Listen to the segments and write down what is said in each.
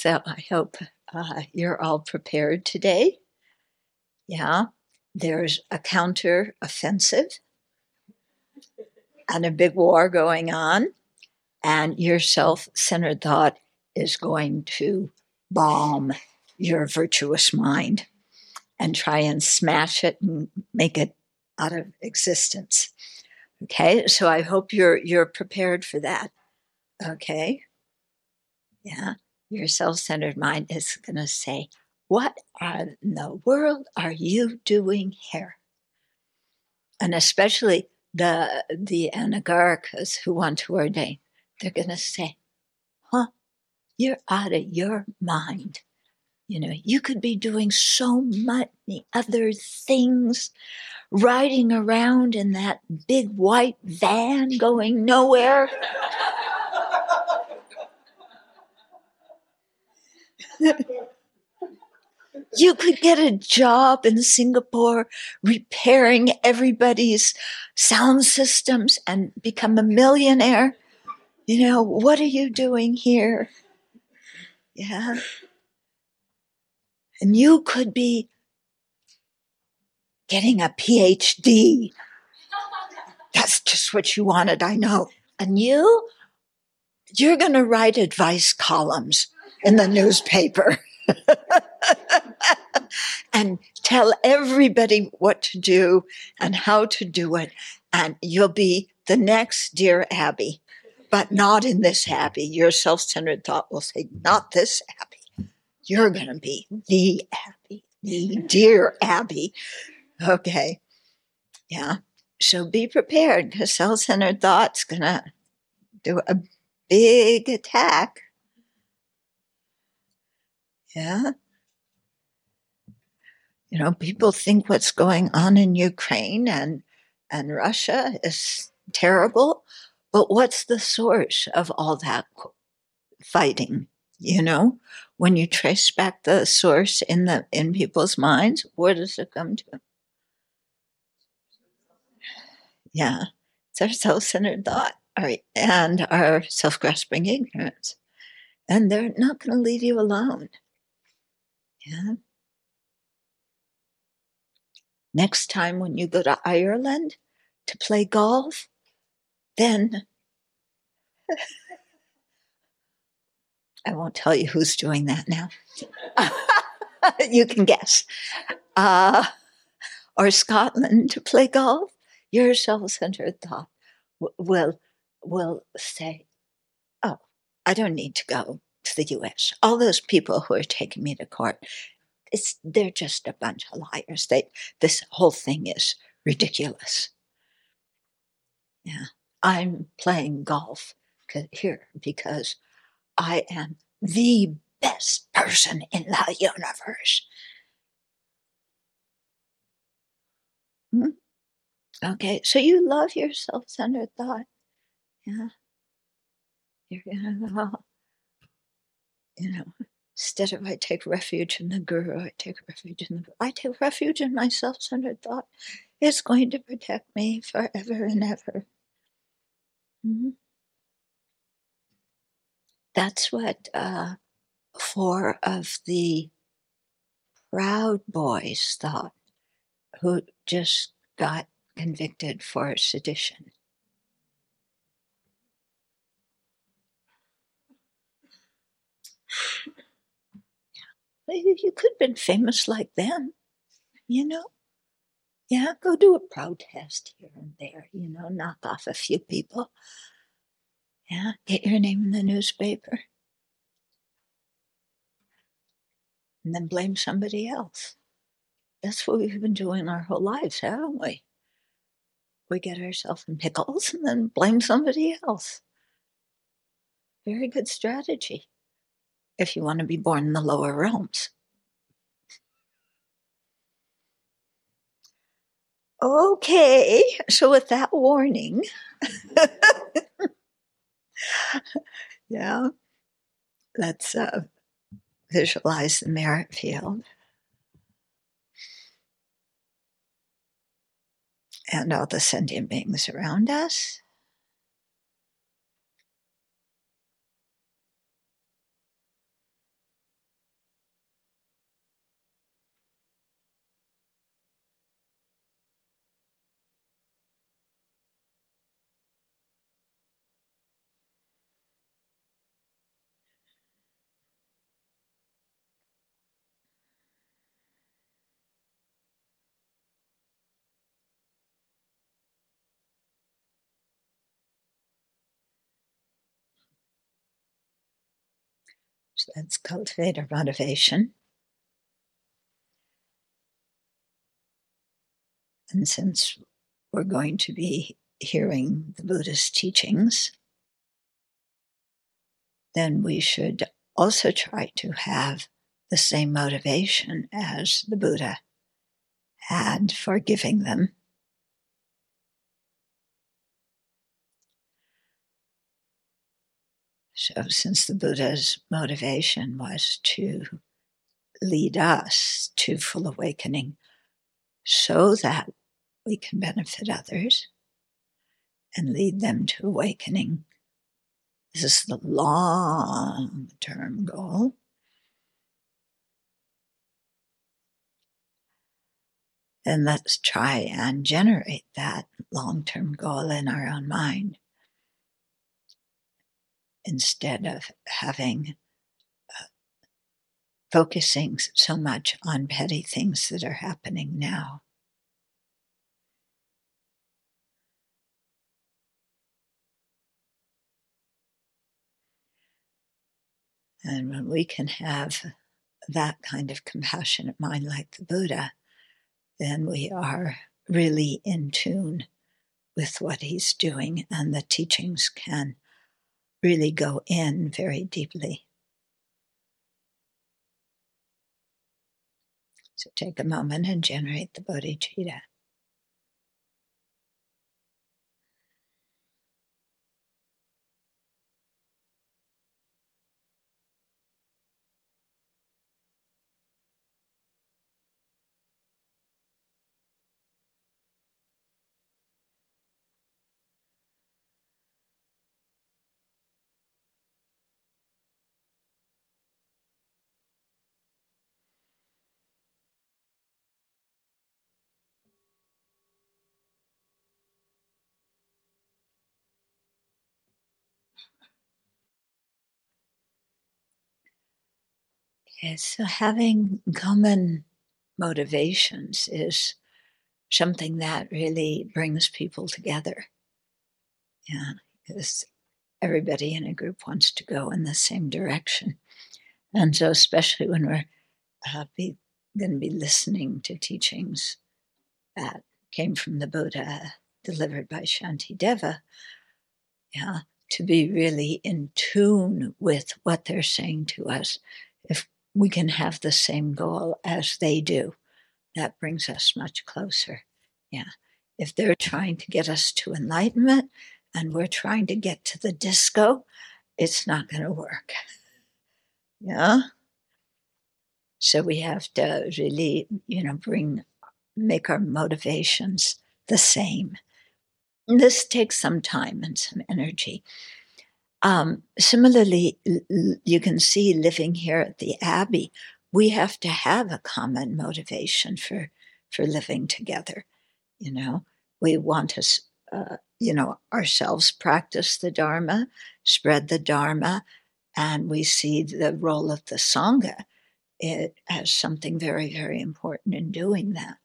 So I hope uh, you're all prepared today. Yeah, there's a counter offensive and a big war going on, and your self centered thought is going to bomb your virtuous mind and try and smash it and make it out of existence. Okay, so I hope you're you're prepared for that. Okay. Yeah. Your self-centered mind is gonna say, What in the world are you doing here? And especially the the anagarikas who want to ordain, they're gonna say, Huh, you're out of your mind. You know, you could be doing so many other things, riding around in that big white van going nowhere. You could get a job in Singapore repairing everybody's sound systems and become a millionaire. You know, what are you doing here? Yeah. And you could be getting a PhD. That's just what you wanted, I know. And you, you're going to write advice columns in the newspaper and tell everybody what to do and how to do it. And you'll be the next Dear Abby, but not in this Abbey. Your self centered thought will say, not this Abbey you're going to be the Abby, the dear Abby. Okay. Yeah. So be prepared because self centered thought's going to do a big attack. Yeah. You know, people think what's going on in Ukraine and, and Russia is terrible, but what's the source of all that fighting? You know, when you trace back the source in the in people's minds, where does it come to? Yeah, it's our self-centered thought, and our self-grasping ignorance, and they're not going to leave you alone. Yeah. Next time when you go to Ireland to play golf, then I won't tell you who's doing that now. you can guess. Uh, or Scotland to play golf, your self centered thought will, will say, Oh, I don't need to go to the US. All those people who are taking me to court, it's, they're just a bunch of liars. They, this whole thing is ridiculous. Yeah, I'm playing golf here because I am the best person in the universe. Hmm? Okay, so you love your self centered thought. Yeah. You're gonna go, you know, instead of I take refuge in the guru, I take refuge in the. I take refuge in my self centered thought. It's going to protect me forever and ever. Mm-hmm. That's what uh, four of the Proud Boys thought, who just got convicted for sedition. You could have been famous like them, you know? Yeah, go do a protest here and there, you know, knock off a few people. Yeah, get your name in the newspaper. And then blame somebody else. That's what we've been doing our whole lives, haven't we? We get ourselves in pickles and then blame somebody else. Very good strategy if you want to be born in the lower realms. Okay, so with that warning, yeah. Let's uh, visualize the merit field. And all the sentient beings around us. So let's cultivate our motivation. And since we're going to be hearing the Buddhist teachings, then we should also try to have the same motivation as the Buddha had for giving them. So, since the Buddha's motivation was to lead us to full awakening so that we can benefit others and lead them to awakening, this is the long term goal. Then let's try and generate that long term goal in our own mind instead of having uh, focusing so much on petty things that are happening now. And when we can have that kind of compassionate mind like the Buddha, then we are really in tune with what he's doing, and the teachings can really go in very deeply. So take a moment and generate the bodhicitta. Okay, so having common motivations is something that really brings people together. Yeah, because everybody in a group wants to go in the same direction. And so, especially when we're uh, going to be listening to teachings that came from the Buddha delivered by Shantideva, yeah, to be really in tune with what they're saying to us. If we can have the same goal as they do. That brings us much closer. Yeah. If they're trying to get us to enlightenment and we're trying to get to the disco, it's not going to work. Yeah. So we have to really, you know, bring, make our motivations the same. This takes some time and some energy. Um, similarly, you can see living here at the Abbey, we have to have a common motivation for for living together. You know, we want to, uh, you know, ourselves practice the Dharma, spread the Dharma, and we see the role of the Sangha it as something very, very important in doing that.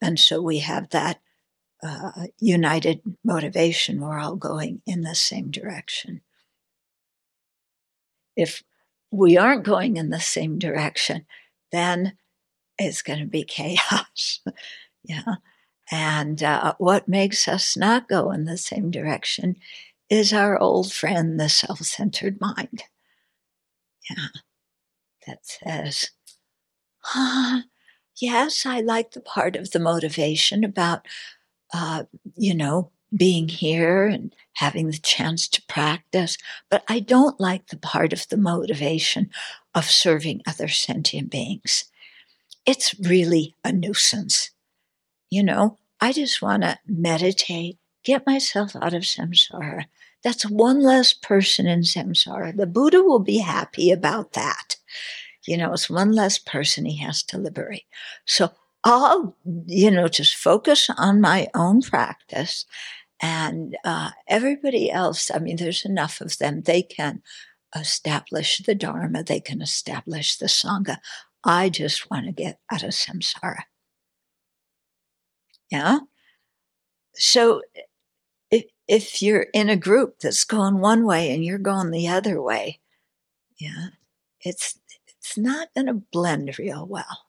And so we have that uh, united motivation. We're all going in the same direction. If we aren't going in the same direction, then it's going to be chaos. yeah. And uh, what makes us not go in the same direction is our old friend, the self centered mind. Yeah. That says, ah, yes, I like the part of the motivation about uh, you know, being here and having the chance to practice, but I don't like the part of the motivation of serving other sentient beings. It's really a nuisance. You know, I just want to meditate, get myself out of samsara. That's one less person in samsara. The Buddha will be happy about that. You know, it's one less person he has to liberate. So I'll, you know, just focus on my own practice. And uh, everybody else, I mean, there's enough of them. They can establish the Dharma, they can establish the Sangha. I just want to get out of samsara. Yeah? So if, if you're in a group that's going one way and you're going the other way, Yeah. It's it's not going to blend real well.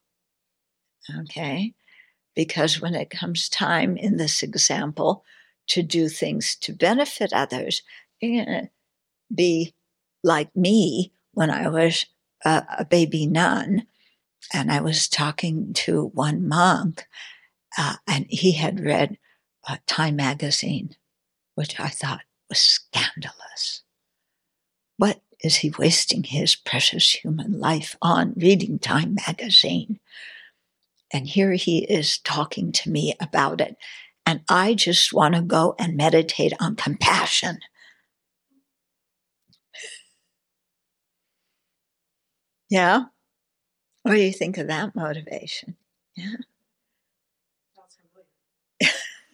Okay? Because when it comes time in this example to do things to benefit others, you're going to be like me when I was a, a, baby nun and I was talking to one monk uh, and he had read uh, Time magazine, which I thought was scandalous. What is he wasting his precious human life on reading Time magazine? And here he is talking to me about it. And I just want to go and meditate on compassion. Yeah. What do you think of that motivation? Yeah.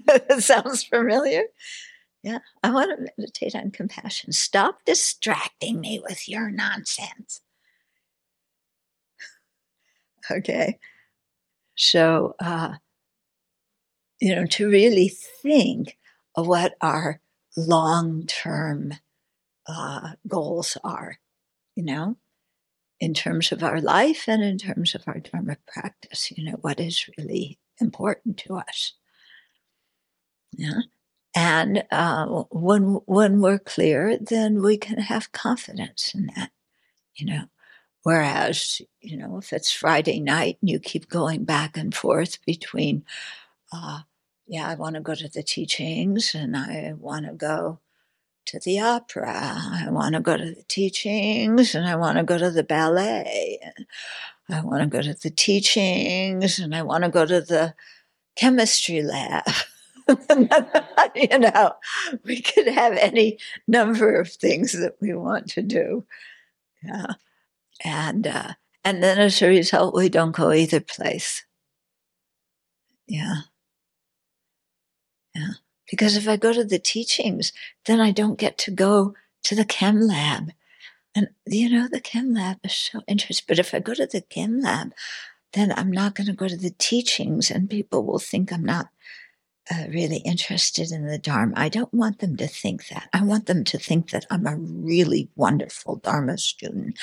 It sounds familiar. Yeah, I want to meditate on compassion. Stop distracting me with your nonsense. okay. So, uh, you know, to really think of what our long term uh, goals are, you know, in terms of our life and in terms of our Dharma practice, you know, what is really important to us. Yeah. And uh, when when we're clear, then we can have confidence in that, you know. Whereas, you know, if it's Friday night and you keep going back and forth between, uh, yeah, I want to go to the teachings and I want to go to the opera. I want to go to the teachings and I want to go to the ballet. I want to go to the teachings and I want to go to the chemistry lab. you know, we could have any number of things that we want to do. Yeah. And, uh, and then as a result, we don't go either place. Yeah. Yeah. Because if I go to the teachings, then I don't get to go to the chem lab. And, you know, the chem lab is so interesting. But if I go to the chem lab, then I'm not going to go to the teachings and people will think I'm not uh, really interested in the Dharma. I don't want them to think that. I want them to think that I'm a really wonderful Dharma student.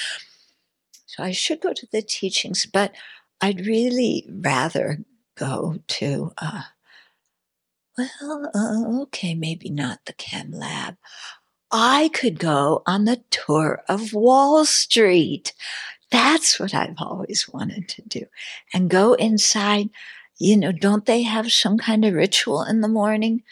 So I should go to the teachings, but I'd really rather go to, uh, well, uh, okay, maybe not the chem lab. I could go on the tour of Wall Street. That's what I've always wanted to do and go inside you know, don't they have some kind of ritual in the morning?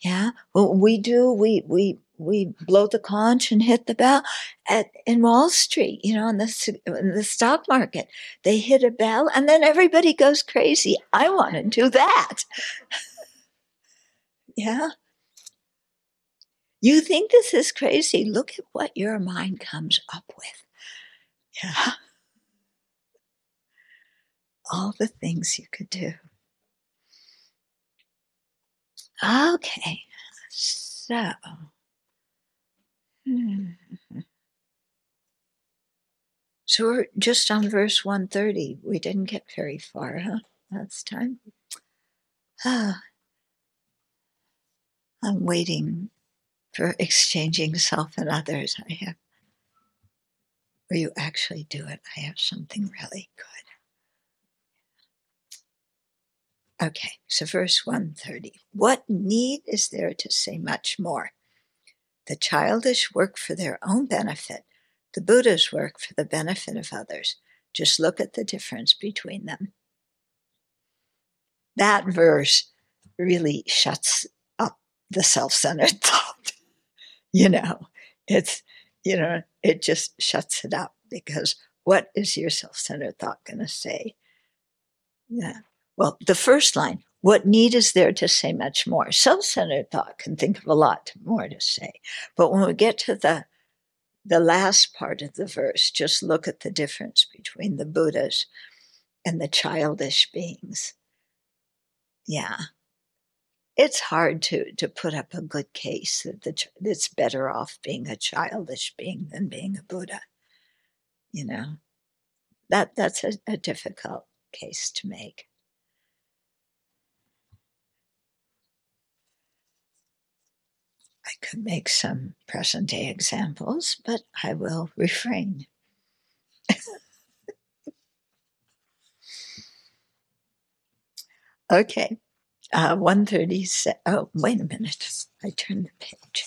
Yeah. Well, we do. We, we, we blow the conch and hit the bell at in Wall Street, you know, in the in the stock market. They hit a bell and then everybody goes crazy. I want to do that. yeah. You think this is crazy? Look at what your mind comes up with. Yeah. All the things you could do. Okay, so. So we're just on verse 130. We didn't get very far, huh? Last time. Ah. I'm waiting for exchanging self and others. I have, where you actually do it. I have something really good. Okay, so verse 130. What need is there to say much more? The childish work for their own benefit, the Buddha's work for the benefit of others. Just look at the difference between them. That verse really shuts up the self centered thought. you know, it's, you know, it just shuts it up because what is your self centered thought going to say? Yeah. Well, the first line, what need is there to say much more? Self centered thought can think of a lot more to say. But when we get to the the last part of the verse, just look at the difference between the Buddhas and the childish beings. Yeah. It's hard to, to put up a good case that the, it's better off being a childish being than being a Buddha. You know, that, that's a, a difficult case to make. I could make some present day examples, but I will refrain. okay, uh, 137. Oh, wait a minute. I turned the page.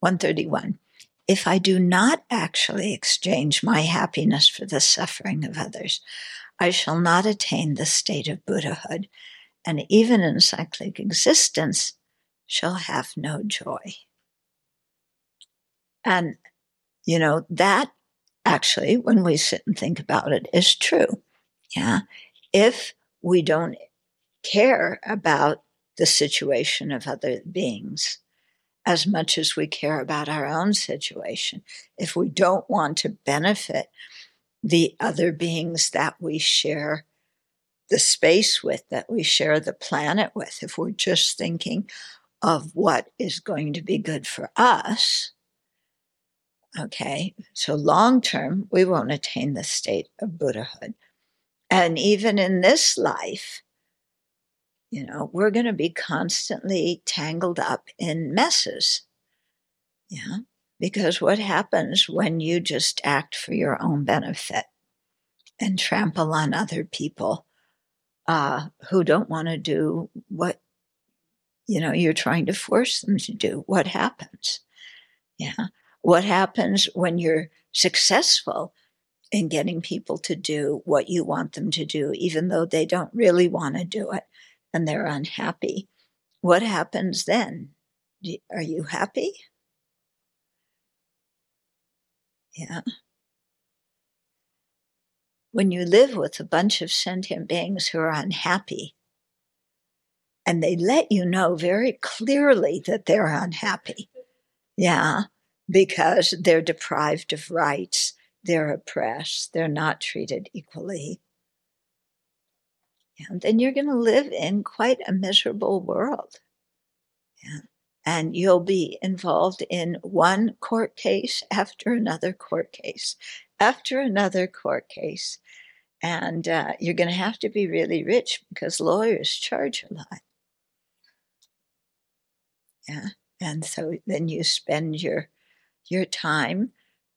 131. If I do not actually exchange my happiness for the suffering of others, I shall not attain the state of Buddhahood. And even in cyclic existence, shall have no joy. And, you know, that actually, when we sit and think about it, is true. Yeah. If we don't care about the situation of other beings as much as we care about our own situation, if we don't want to benefit the other beings that we share the space with, that we share the planet with, if we're just thinking of what is going to be good for us, okay, so long term, we won't attain the state of Buddhahood. And even in this life, you know, we're going to be constantly tangled up in messes. Yeah. Because what happens when you just act for your own benefit and trample on other people uh, who don't want to do what, you know, you're trying to force them to do? What happens? Yeah. What happens when you're successful in getting people to do what you want them to do, even though they don't really want to do it? and they're unhappy, what happens then? Are you happy? Yeah. When you live with a bunch of sentient beings who are unhappy, and they let you know very clearly that they're unhappy. Yeah, because they're deprived of rights, they're oppressed, they're not treated equally and then you're going to live in quite a miserable world. Yeah. And you'll be involved in one court case after another court case after another court case. And uh, you're going to have to be really rich because lawyers charge a lot. Yeah. And so then you spend your your time,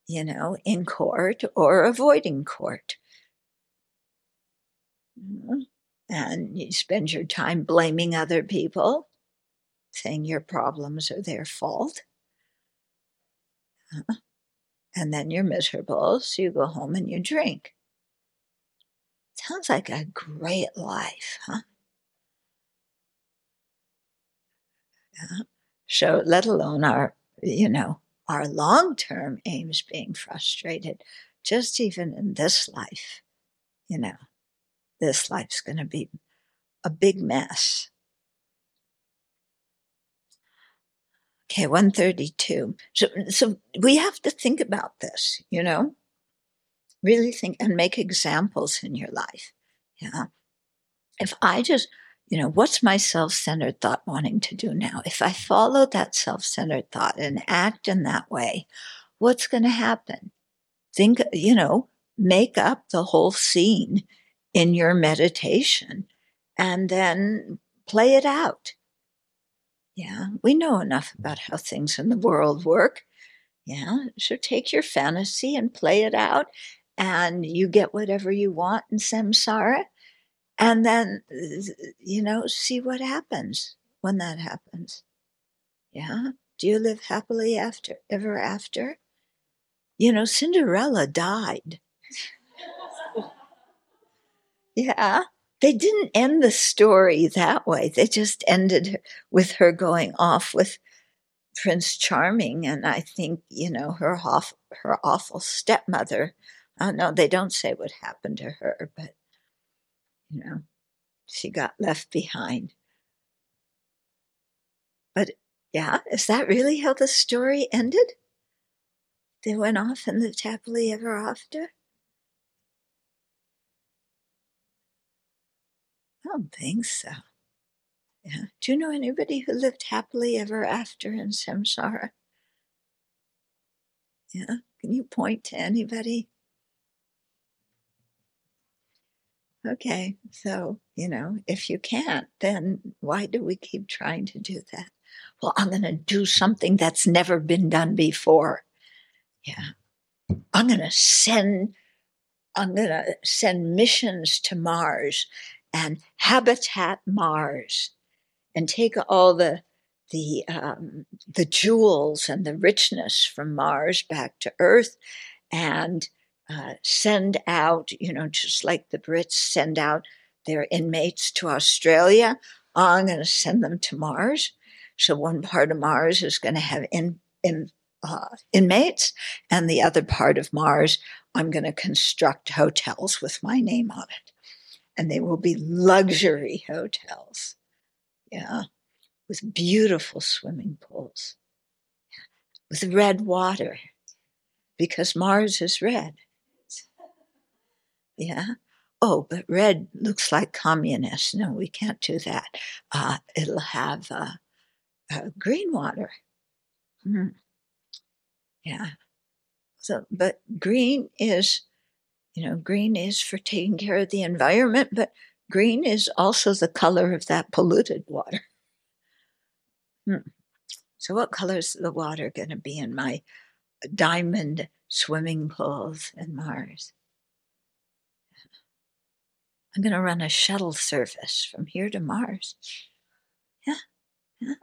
you know, in court or avoiding court. Mm-hmm and you spend your time blaming other people, saying your problems are their fault. Uh, and then you're miserable, so you go home and you drink. Sounds like a great life, huh? Yeah. So, let alone our, you know, our long term aims being frustrated, just even in this life, you know this life's going to be a big mess. Okay, 132. So, so we have to think about this, you know? Really think and make examples in your life. Yeah. If I just, you know, what's my self centered thought wanting to do now? If I follow that self centered thought and act in that way, what's going to happen? Think, you know, make up the whole scene in your meditation and then play it out. Yeah, we know enough about how things in the world work. Yeah, so take your fantasy and play it out, and you get whatever you want in samsara. And then, you know, see what happens when that happens. Yeah. Do you live happily after ever after? You know, Cinderella died. Yeah. They didn't end the story that way. They just ended with her going off with Prince Charming, and I think you know her awful, her awful stepmother. I know they don't say what happened to her, but you know she got left behind. But yeah, is that really how the story ended? They went off and lived happily ever after. I don't think so. Yeah. Do you know anybody who lived happily ever after in samsara? Yeah. Can you point to anybody? Okay. So, you know, if you can't, then why do we keep trying to do that? Well, I'm going to do something that's never been done before. Yeah. I'm going to send I'm going to send missions to Mars and habitat Mars and take all the the um, the jewels and the richness from Mars back to Earth and uh, send out, you know, just like the Brits send out their inmates to Australia. I'm going to send them to Mars. So one part of Mars is going to have in, in uh, inmates, and the other part of Mars, I'm going to construct hotels with my name on it. And they will be luxury hotels. Yeah. With beautiful swimming pools, with red water, because Mars is red. Yeah. Oh, but red looks like communist. No, we can't do that. Uh, it'll have uh, uh, green water. Mm. Yeah. So, but green is, you know, green is for taking care of the environment, but green is also the color of that polluted water. Hmm. So, what color is the water going to be in my diamond swimming pools in Mars? I'm going to run a shuttle service from here to Mars. Yeah. Yeah.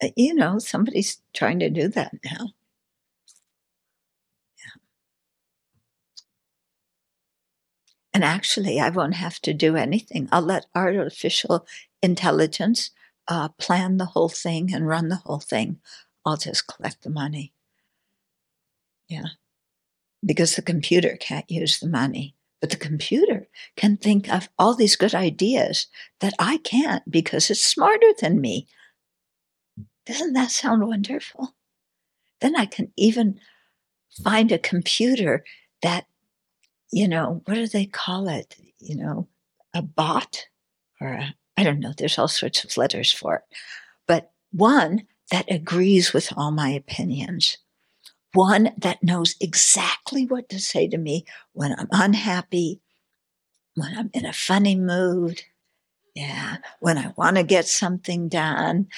Uh, you know, somebody's trying to do that now. Yeah. And actually, I won't have to do anything. I'll let artificial intelligence uh, plan the whole thing and run the whole thing. I'll just collect the money. Yeah. Because the computer can't use the money. But the computer can think of all these good ideas that I can't because it's smarter than me. Doesn't that sound wonderful? Then I can even find a computer that you know, what do they call it? You know, a bot or I don't know, there's all sorts of letters for it. But one that agrees with all my opinions, one that knows exactly what to say to me when I'm unhappy, when I'm in a funny mood, yeah, when I want to get something done.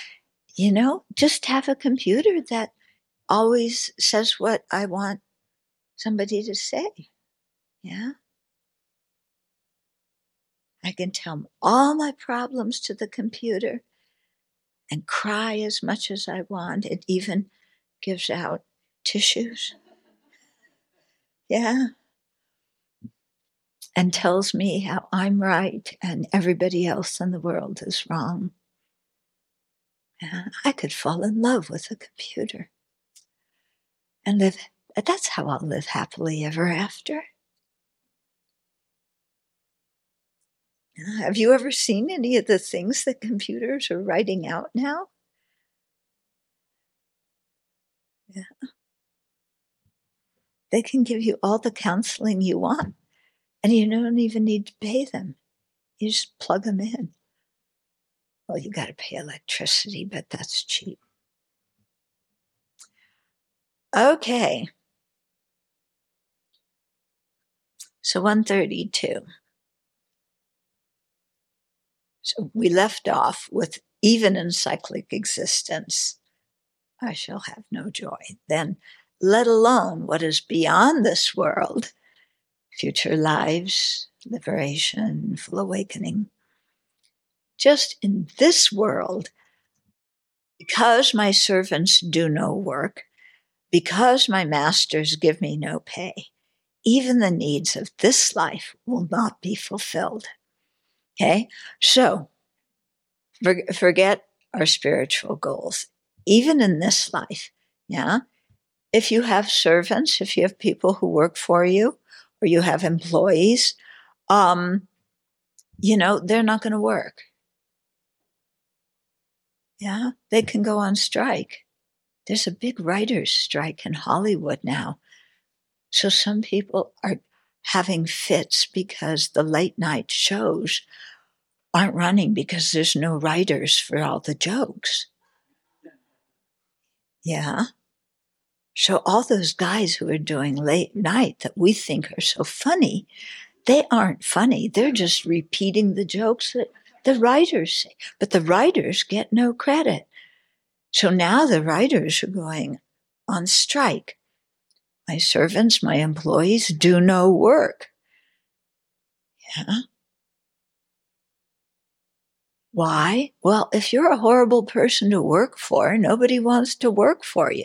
You know, just have a computer that always says what I want somebody to say. Yeah. I can tell all my problems to the computer and cry as much as I want. It even gives out tissues. Yeah. And tells me how I'm right and everybody else in the world is wrong. Yeah, I could fall in love with a computer and live. That's how I'll live happily ever after. Have you ever seen any of the things that computers are writing out now? Yeah. They can give you all the counseling you want, and you don't even need to pay them. You just plug them in. Well, you got to pay electricity, but that's cheap. Okay. So 132. So we left off with even in cyclic existence, I shall have no joy. Then, let alone what is beyond this world, future lives, liberation, full awakening. Just in this world, because my servants do no work, because my masters give me no pay, even the needs of this life will not be fulfilled. Okay. So forget our spiritual goals, even in this life. Yeah. If you have servants, if you have people who work for you, or you have employees, um, you know, they're not going to work. Yeah. They can go on strike. There's a big writers' strike in Hollywood now. So some people are having fits because the late night shows aren't running because there's no writers for all the jokes. Yeah. So all those guys who are doing late night that we think are so funny, they aren't funny. They're just repeating the jokes that the writers say, but the writers get no credit. So now the writers are going on strike. my servants, my employees do no work. Yeah. Why? Well, if you're a horrible person to work for, nobody wants to work for you.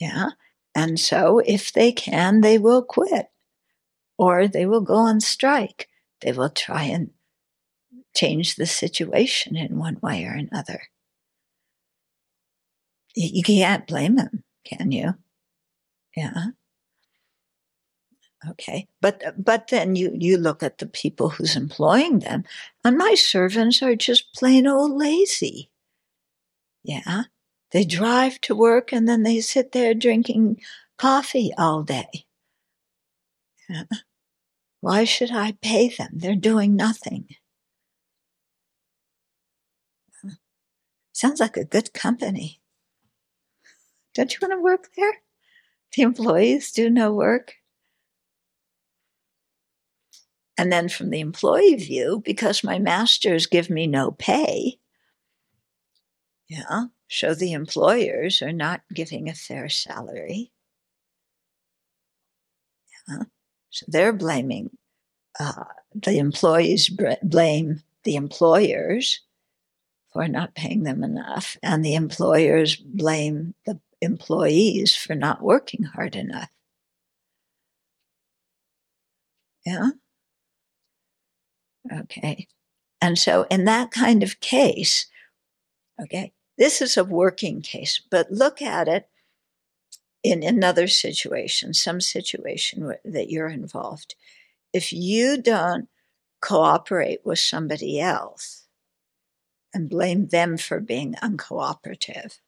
Yeah. And so if they can, they will quit or they will go on strike. They will try and change the situation in one way or another. You can't blame them, can you? Yeah. Okay. But but then you you look at the people who's employing them, and my servants are just plain old lazy. Yeah. They drive to work and then they sit there drinking coffee all day. Why should I pay them? They're doing nothing. Sounds like a good company. Don't you want to work there? The employees do no work. And then from the employee view, because my masters give me no pay, yeah, so the employers are not giving a fair salary. Yeah, so they're blaming uh, the employees blame the employers for not paying them enough, and the employers blame the employees for not working hard enough. Yeah. Okay. And so, in that kind of case, okay, this is a working case, but look at it in another situation, some situation that you're involved. If you don't cooperate with somebody else and blame them for being uncooperative,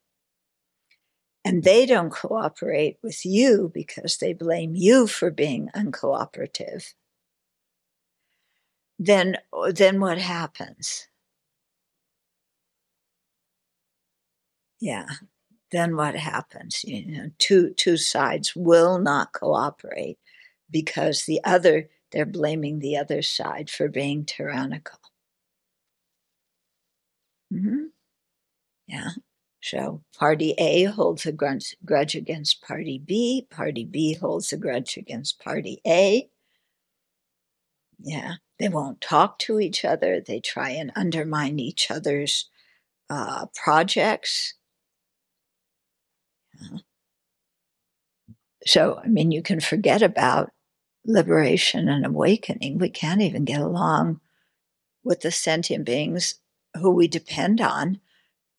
and they don't cooperate with you because they blame you for being uncooperative, then, then what happens? Yeah, then what happens? You know, two two sides will not cooperate because the other they're blaming the other side for being tyrannical. Mm-hmm. Yeah. So party A holds a grudge, against party B. Party B holds a grudge against party A. Yeah. They won't talk to each other. They try and undermine each other's uh, projects. So, I mean, you can forget about liberation and awakening. We can't even get along with the sentient beings who we depend on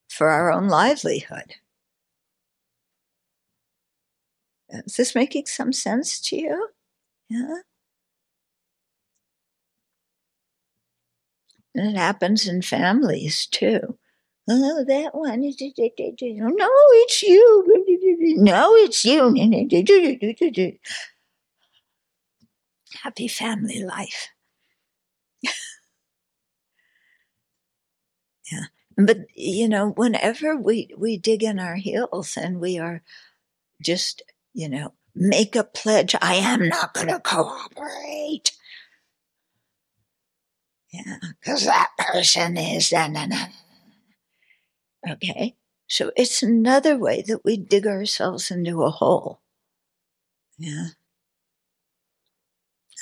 for our own livelihood. Is this making some sense to you? Yeah. And it happens in families too. Oh, that one is. Oh, no, it's you. No, it's you. Happy family life. yeah. But, you know, whenever we, we dig in our heels and we are just, you know, make a pledge, I am not going to cooperate. Yeah, because that person is. Na, na, na. Okay. So it's another way that we dig ourselves into a hole. Yeah.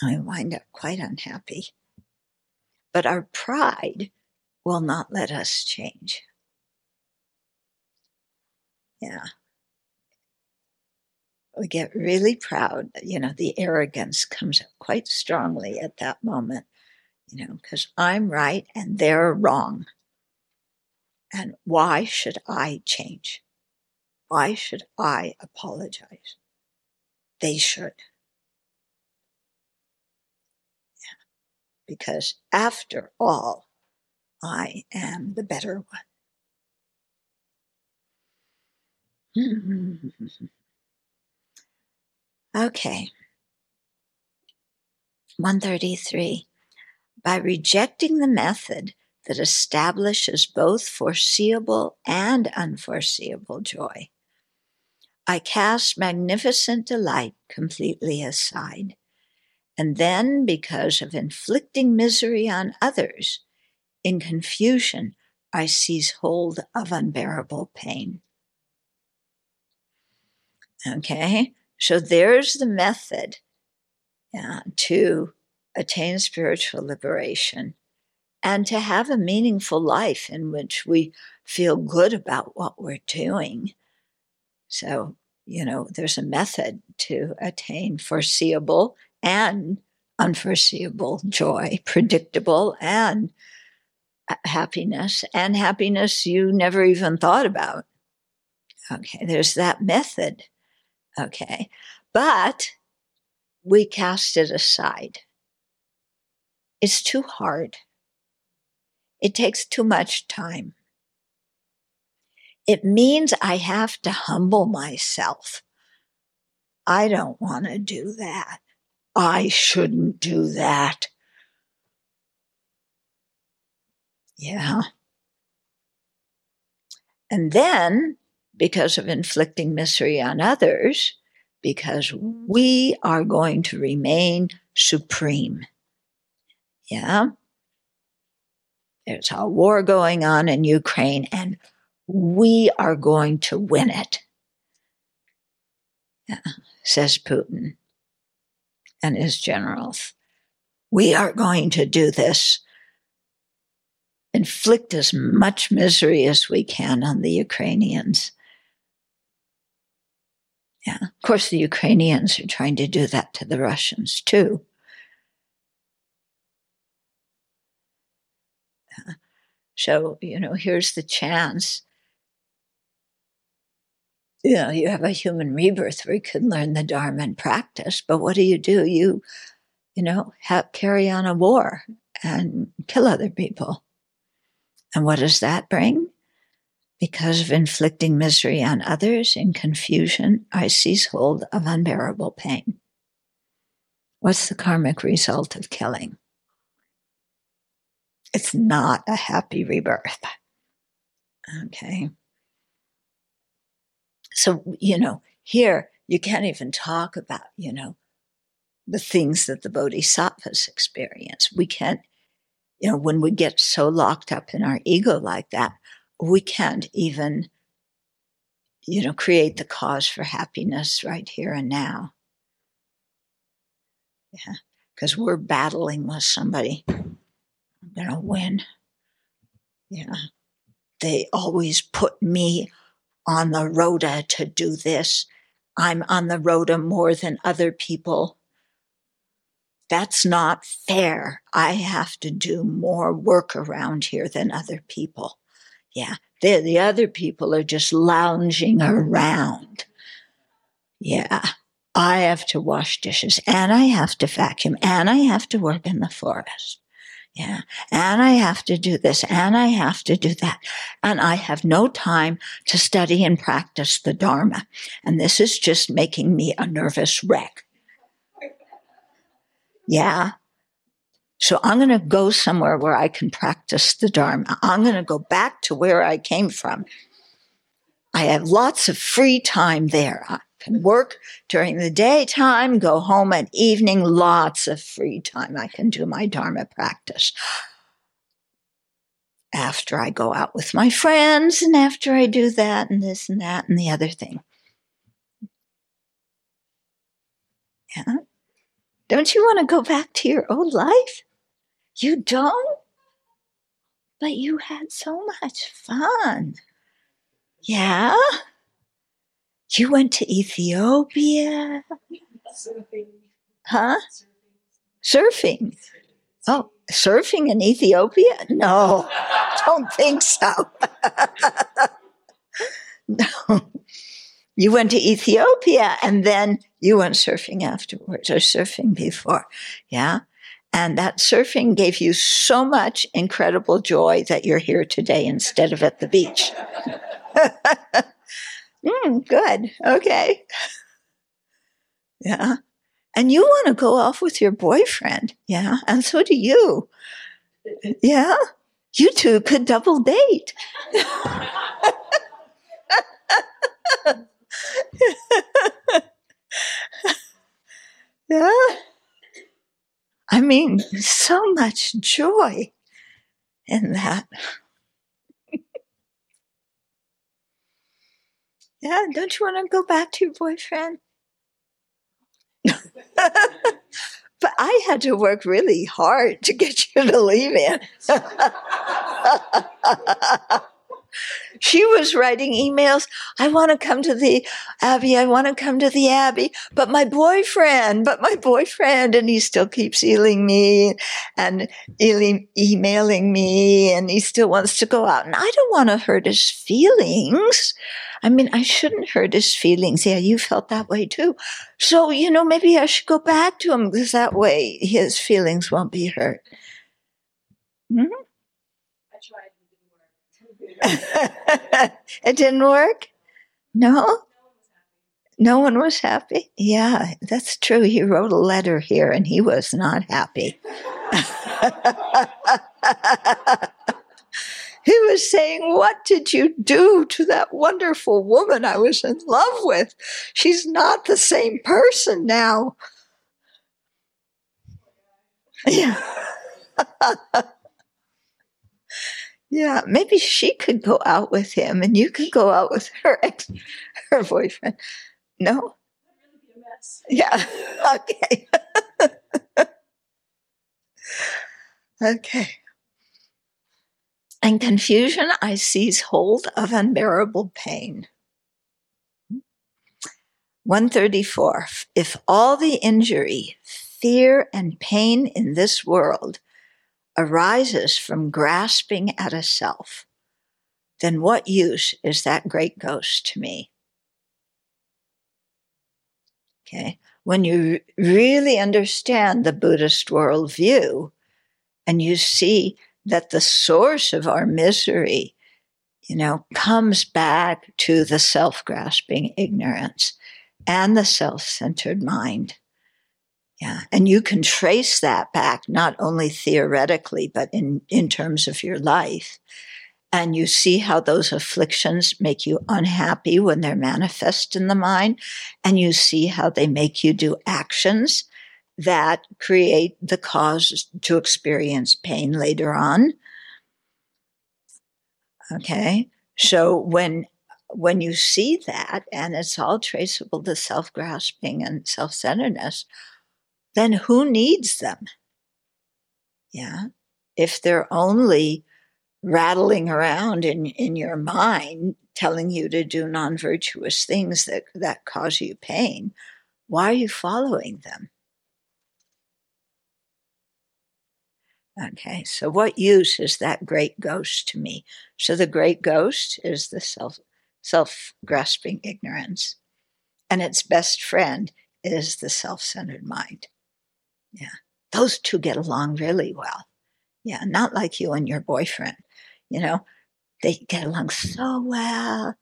I wind up quite unhappy. But our pride will not let us change. Yeah. We get really proud. You know, the arrogance comes up quite strongly at that moment you know, because I'm right and they're wrong. And why should I change? Why should I apologize? They should. Because after all, I am the better one. okay. 133 by rejecting the method that establishes both foreseeable and unforeseeable joy. I cast magnificent delight completely aside. And then, because of inflicting misery on others, in confusion, I seize hold of unbearable pain. Okay, so there's the method yeah, to attain spiritual liberation and to have a meaningful life in which we feel good about what we're doing. So, you know, there's a method to attain foreseeable and unforeseeable joy, predictable and happiness, and happiness you never even thought about. Okay, there's that method. Okay, but we cast it aside. It's too hard. It takes too much time. It means I have to humble myself. I don't want to do that. I shouldn't do that. Yeah. And then, because of inflicting misery on others, because we are going to remain supreme. Yeah. There's a war going on in Ukraine, and we are going to win it, yeah, says Putin and his generals. We are going to do this, inflict as much misery as we can on the Ukrainians. Yeah, of course, the Ukrainians are trying to do that to the Russians too. So, you know, here's the chance. You know, you have a human rebirth where you can learn the Dharma and practice, but what do you do? You, you know, have, carry on a war and kill other people. And what does that bring? Because of inflicting misery on others in confusion, I seize hold of unbearable pain. What's the karmic result of killing? It's not a happy rebirth. Okay. So, you know, here you can't even talk about, you know, the things that the bodhisattvas experience. We can't, you know, when we get so locked up in our ego like that, we can't even, you know, create the cause for happiness right here and now. Yeah, because we're battling with somebody I'm going to win. Yeah. They always put me on the rota to do this. I'm on the rota more than other people. That's not fair. I have to do more work around here than other people. Yeah. The, the other people are just lounging around. Yeah. I have to wash dishes and I have to vacuum and I have to work in the forest. Yeah. And I have to do this and I have to do that. And I have no time to study and practice the Dharma. And this is just making me a nervous wreck. Yeah. So I'm going to go somewhere where I can practice the Dharma. I'm going to go back to where I came from. I have lots of free time there can work during the daytime, go home at evening, lots of free time. I can do my Dharma practice. After I go out with my friends, and after I do that and this and that and the other thing. Yeah. Don't you want to go back to your old life? You don't? But you had so much fun. Yeah? You went to Ethiopia? Surfing. Huh? Surfing. Oh, surfing in Ethiopia? No, don't think so. no. You went to Ethiopia and then you went surfing afterwards or surfing before. Yeah. And that surfing gave you so much incredible joy that you're here today instead of at the beach. Mm, good. Okay. Yeah. And you want to go off with your boyfriend. Yeah. And so do you. Yeah. You two could double date. yeah. I mean, so much joy in that. Yeah, don't you want to go back to your boyfriend? but I had to work really hard to get you to leave him. she was writing emails. I want to come to the Abbey. I want to come to the Abbey, but my boyfriend, but my boyfriend, and he still keeps emailing me and emailing me, and he still wants to go out. And I don't want to hurt his feelings. I mean, I shouldn't hurt his feelings. Yeah, you felt that way too. So, you know, maybe I should go back to him because that way his feelings won't be hurt. Hmm? I tried. It didn't work? No? No one was happy? Yeah, that's true. He wrote a letter here and he was not happy. he was saying, What did you do to that wonderful woman I was in love with? She's not the same person now. Yeah. Yeah, maybe she could go out with him and you could go out with her ex her boyfriend. No? Yeah. Okay. okay. And confusion, I seize hold of unbearable pain. 134. If all the injury, fear, and pain in this world arises from grasping at a self, then what use is that great ghost to me? Okay. When you really understand the Buddhist worldview and you see that the source of our misery, you know, comes back to the self grasping ignorance and the self centered mind. Yeah. And you can trace that back, not only theoretically, but in, in terms of your life. And you see how those afflictions make you unhappy when they're manifest in the mind. And you see how they make you do actions that create the cause to experience pain later on. Okay. So when when you see that and it's all traceable to self-grasping and self-centeredness, then who needs them? Yeah. If they're only rattling around in, in your mind, telling you to do non virtuous things that, that cause you pain, why are you following them? Okay, so what use is that great ghost to me? So the great ghost is the self self grasping ignorance, and its best friend is the self centered mind. Yeah. Those two get along really well. Yeah. Not like you and your boyfriend. You know, they get along so well.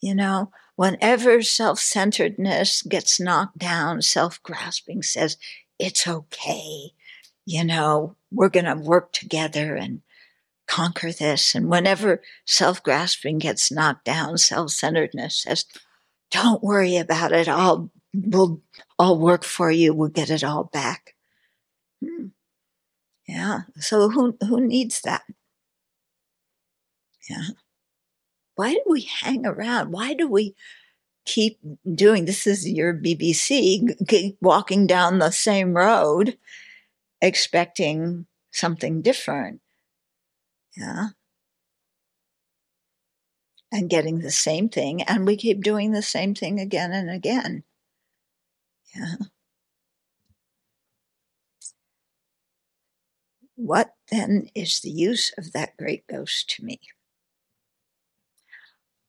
You know, whenever self centeredness gets knocked down, self grasping says, it's okay. You know, we're going to work together and conquer this. And whenever self grasping gets knocked down, self centeredness says, don't worry about it. I'll, we'll, I'll work for you. We'll get it all back. Hmm. Yeah. So who who needs that? Yeah. Why do we hang around? Why do we keep doing this? Is your BBC walking down the same road, expecting something different? Yeah. And getting the same thing, and we keep doing the same thing again and again. Yeah. What then is the use of that great ghost to me?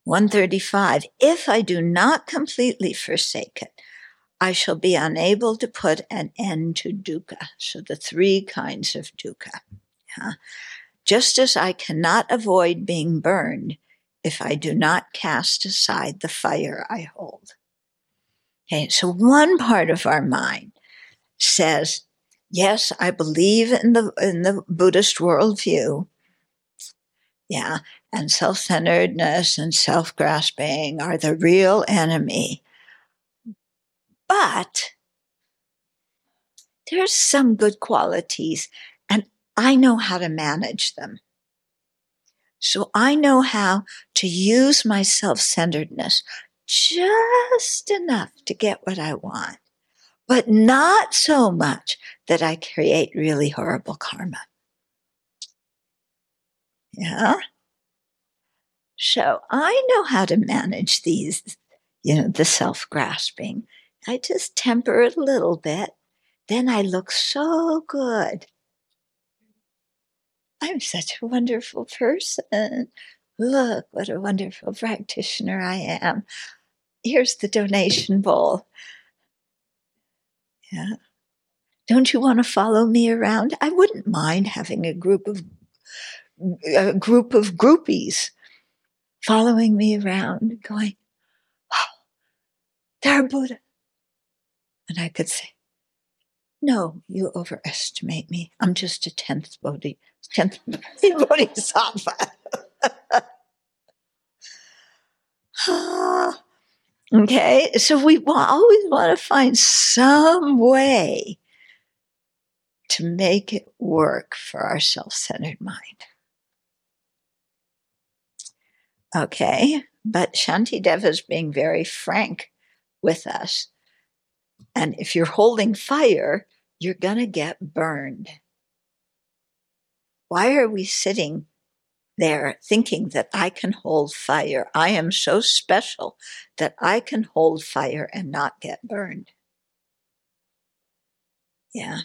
135. If I do not completely forsake it, I shall be unable to put an end to dukkha. So the three kinds of dukkha. Yeah. Just as I cannot avoid being burned if I do not cast aside the fire I hold. Okay, so one part of our mind says, yes, I believe in the in the Buddhist worldview. Yeah, and self-centeredness and self-grasping are the real enemy. But there's some good qualities, and I know how to manage them. So I know how to use my self-centeredness just enough to get what I want, but not so much that I create really horrible karma. Yeah. So I know how to manage these, you know, the self grasping. I just temper it a little bit. Then I look so good. I'm such a wonderful person. Look what a wonderful practitioner I am. Here's the donation bowl. Yeah. Don't you want to follow me around? I wouldn't mind having a group of a group of groupies following me around, going, "Oh, they're Buddha," and I could say, "No, you overestimate me. I'm just a tenth bodhi, tenth bodhisattva." okay, so we always want to find some way to make it work for our self centered mind. Okay, but Shanti Deva is being very frank with us. And if you're holding fire, you're going to get burned. Why are we sitting there thinking that I can hold fire? I am so special that I can hold fire and not get burned. Yeah,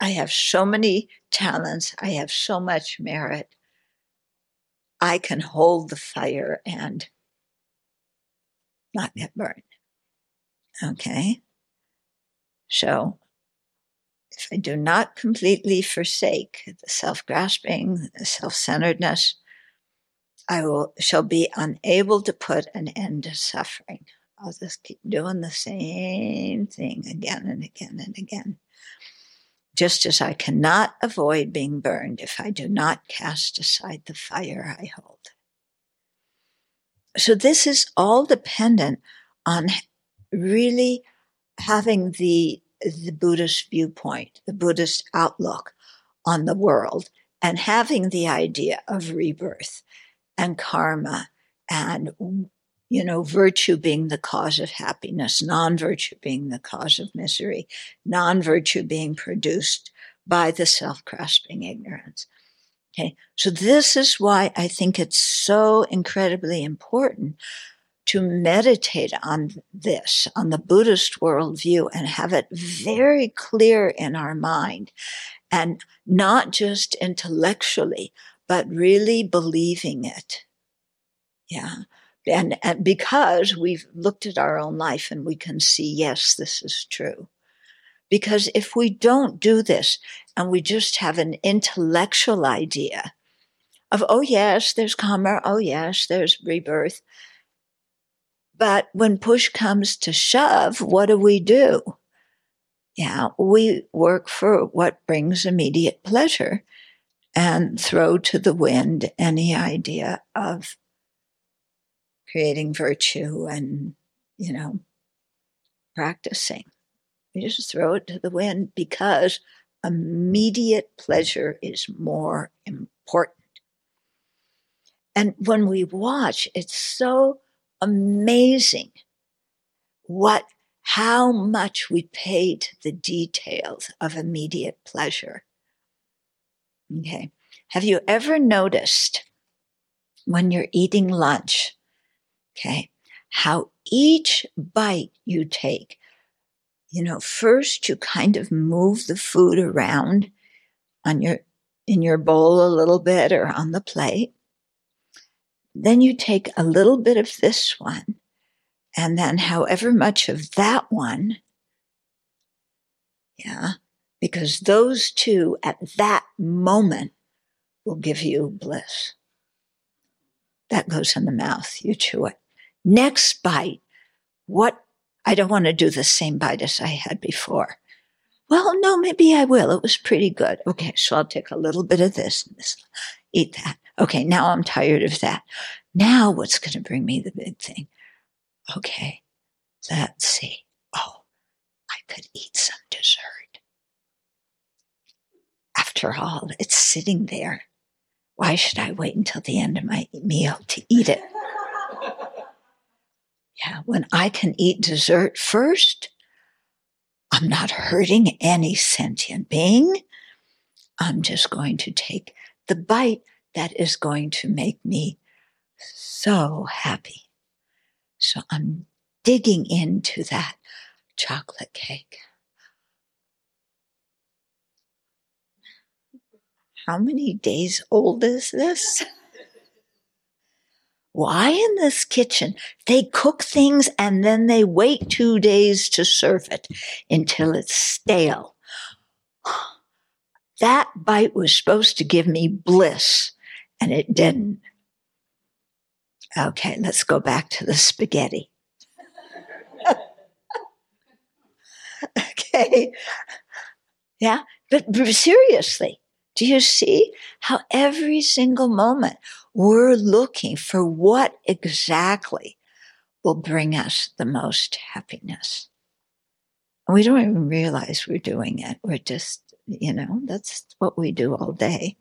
I have so many talents, I have so much merit. I can hold the fire and not get burned. Okay. So if I do not completely forsake the self grasping, the self centeredness, I will, shall be unable to put an end to suffering. I'll just keep doing the same thing again and again and again just as I cannot avoid being burned if I do not cast aside the fire I hold. So this is all dependent on really having the, the Buddhist viewpoint, the Buddhist outlook on the world, and having the idea of rebirth and karma and you know, virtue being the cause of happiness, non virtue being the cause of misery, non virtue being produced by the self grasping ignorance. Okay. So this is why I think it's so incredibly important to meditate on this, on the Buddhist worldview and have it very clear in our mind and not just intellectually, but really believing it. Yeah and, and because we've looked at our own life and we can see, yes, this is true. Because if we don't do this and we just have an intellectual idea of, oh, yes, there's karma, oh, yes, there's rebirth. But when push comes to shove, what do we do? Yeah, we work for what brings immediate pleasure and throw to the wind any idea of creating virtue and, you know, practicing. We just throw it to the wind because immediate pleasure is more important. And when we watch, it's so amazing what how much we to the details of immediate pleasure. Okay. Have you ever noticed when you're eating lunch Okay. How each bite you take, you know, first you kind of move the food around on your, in your bowl a little bit or on the plate. Then you take a little bit of this one and then however much of that one. Yeah. Because those two at that moment will give you bliss. That goes in the mouth. You chew it. Next bite, what? I don't want to do the same bite as I had before. Well, no, maybe I will. It was pretty good. Okay, so I'll take a little bit of this and this, eat that. Okay, now I'm tired of that. Now what's going to bring me the big thing? Okay, let's see. Oh, I could eat some dessert. After all, it's sitting there. Why should I wait until the end of my meal to eat it? Yeah. when I can eat dessert first, I'm not hurting any sentient being. I'm just going to take the bite that is going to make me so happy. So I'm digging into that chocolate cake. How many days old is this? Why in this kitchen? They cook things and then they wait two days to serve it until it's stale. That bite was supposed to give me bliss and it didn't. Okay, let's go back to the spaghetti. okay. Yeah, but seriously, do you see how every single moment we're looking for what exactly will bring us the most happiness? We don't even realize we're doing it. We're just, you know, that's what we do all day.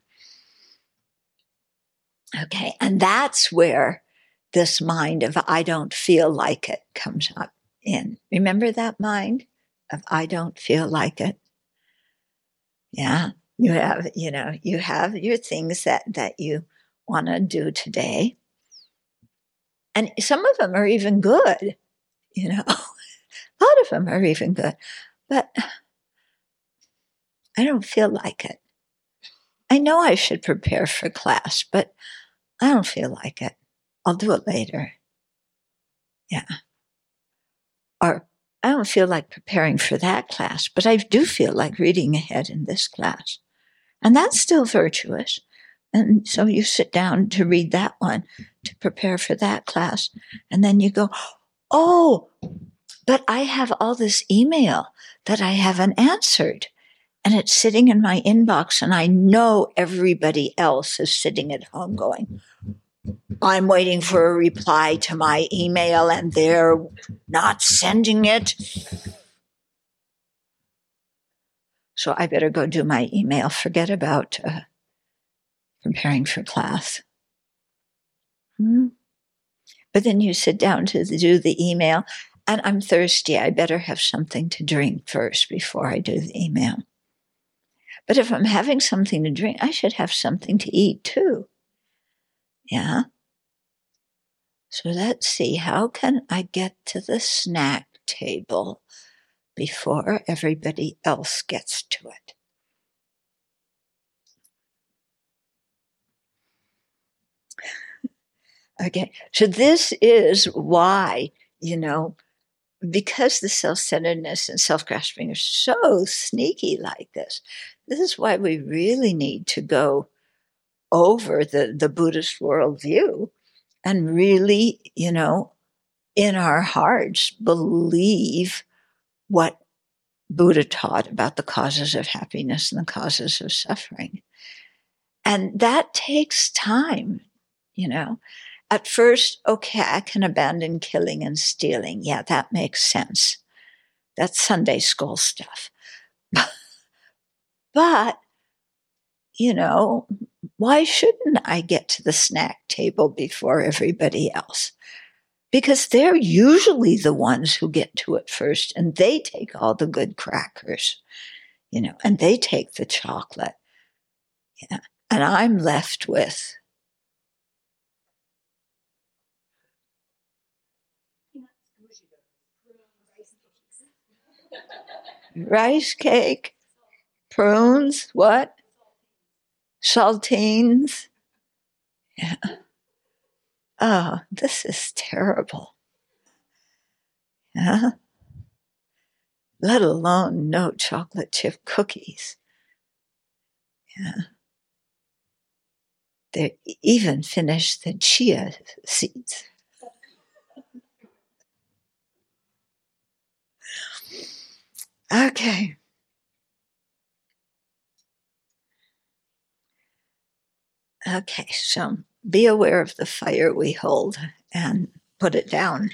Okay. And that's where this mind of I don't feel like it comes up in. Remember that mind of I don't feel like it? Yeah. You have, you know, you have your things that, that you want to do today. And some of them are even good, you know, a lot of them are even good, but I don't feel like it. I know I should prepare for class, but I don't feel like it. I'll do it later. Yeah. Or I don't feel like preparing for that class, but I do feel like reading ahead in this class. And that's still virtuous. And so you sit down to read that one to prepare for that class. And then you go, Oh, but I have all this email that I haven't answered. And it's sitting in my inbox. And I know everybody else is sitting at home going, I'm waiting for a reply to my email and they're not sending it. So I better go do my email. Forget about uh, preparing for class. Hmm. But then you sit down to do the email, and I'm thirsty. I better have something to drink first before I do the email. But if I'm having something to drink, I should have something to eat too. Yeah. So let's see, how can I get to the snack table before everybody else gets to it? Okay, so this is why, you know, because the self centeredness and self grasping are so sneaky like this, this is why we really need to go over the, the Buddhist worldview and really, you know, in our hearts believe what Buddha taught about the causes of happiness and the causes of suffering. And that takes time, you know. At first, okay, I can abandon killing and stealing. Yeah, that makes sense. That's Sunday school stuff. But, you know, why shouldn't I get to the snack table before everybody else? Because they're usually the ones who get to it first and they take all the good crackers, you know, and they take the chocolate. Yeah. And I'm left with rice cake, prunes, what? saltines. Yeah. Oh, this is terrible. Yeah. Let alone no chocolate chip cookies. Yeah. They even finished the chia seeds. Okay. Okay, so be aware of the fire we hold and put it down.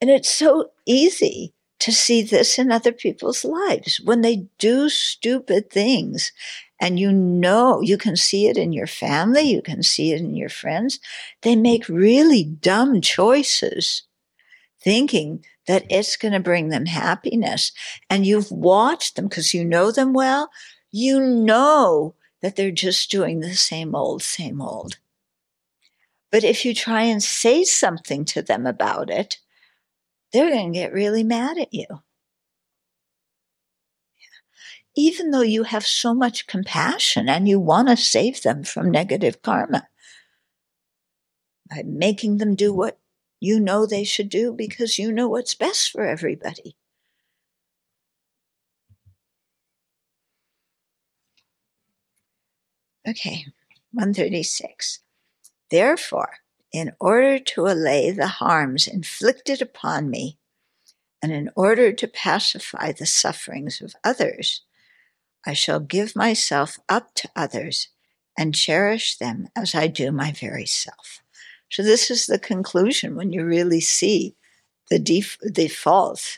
And it's so easy to see this in other people's lives when they do stupid things And you know, you can see it in your family, you can see it in your friends. They make really dumb choices thinking that it's going to bring them happiness. And you've watched them because you know them well. You know that they're just doing the same old, same old. But if you try and say something to them about it, they're going to get really mad at you. Even though you have so much compassion and you want to save them from negative karma by making them do what you know they should do because you know what's best for everybody. Okay, 136. Therefore, in order to allay the harms inflicted upon me, and in order to pacify the sufferings of others, I shall give myself up to others and cherish them as I do my very self. So, this is the conclusion when you really see the, def-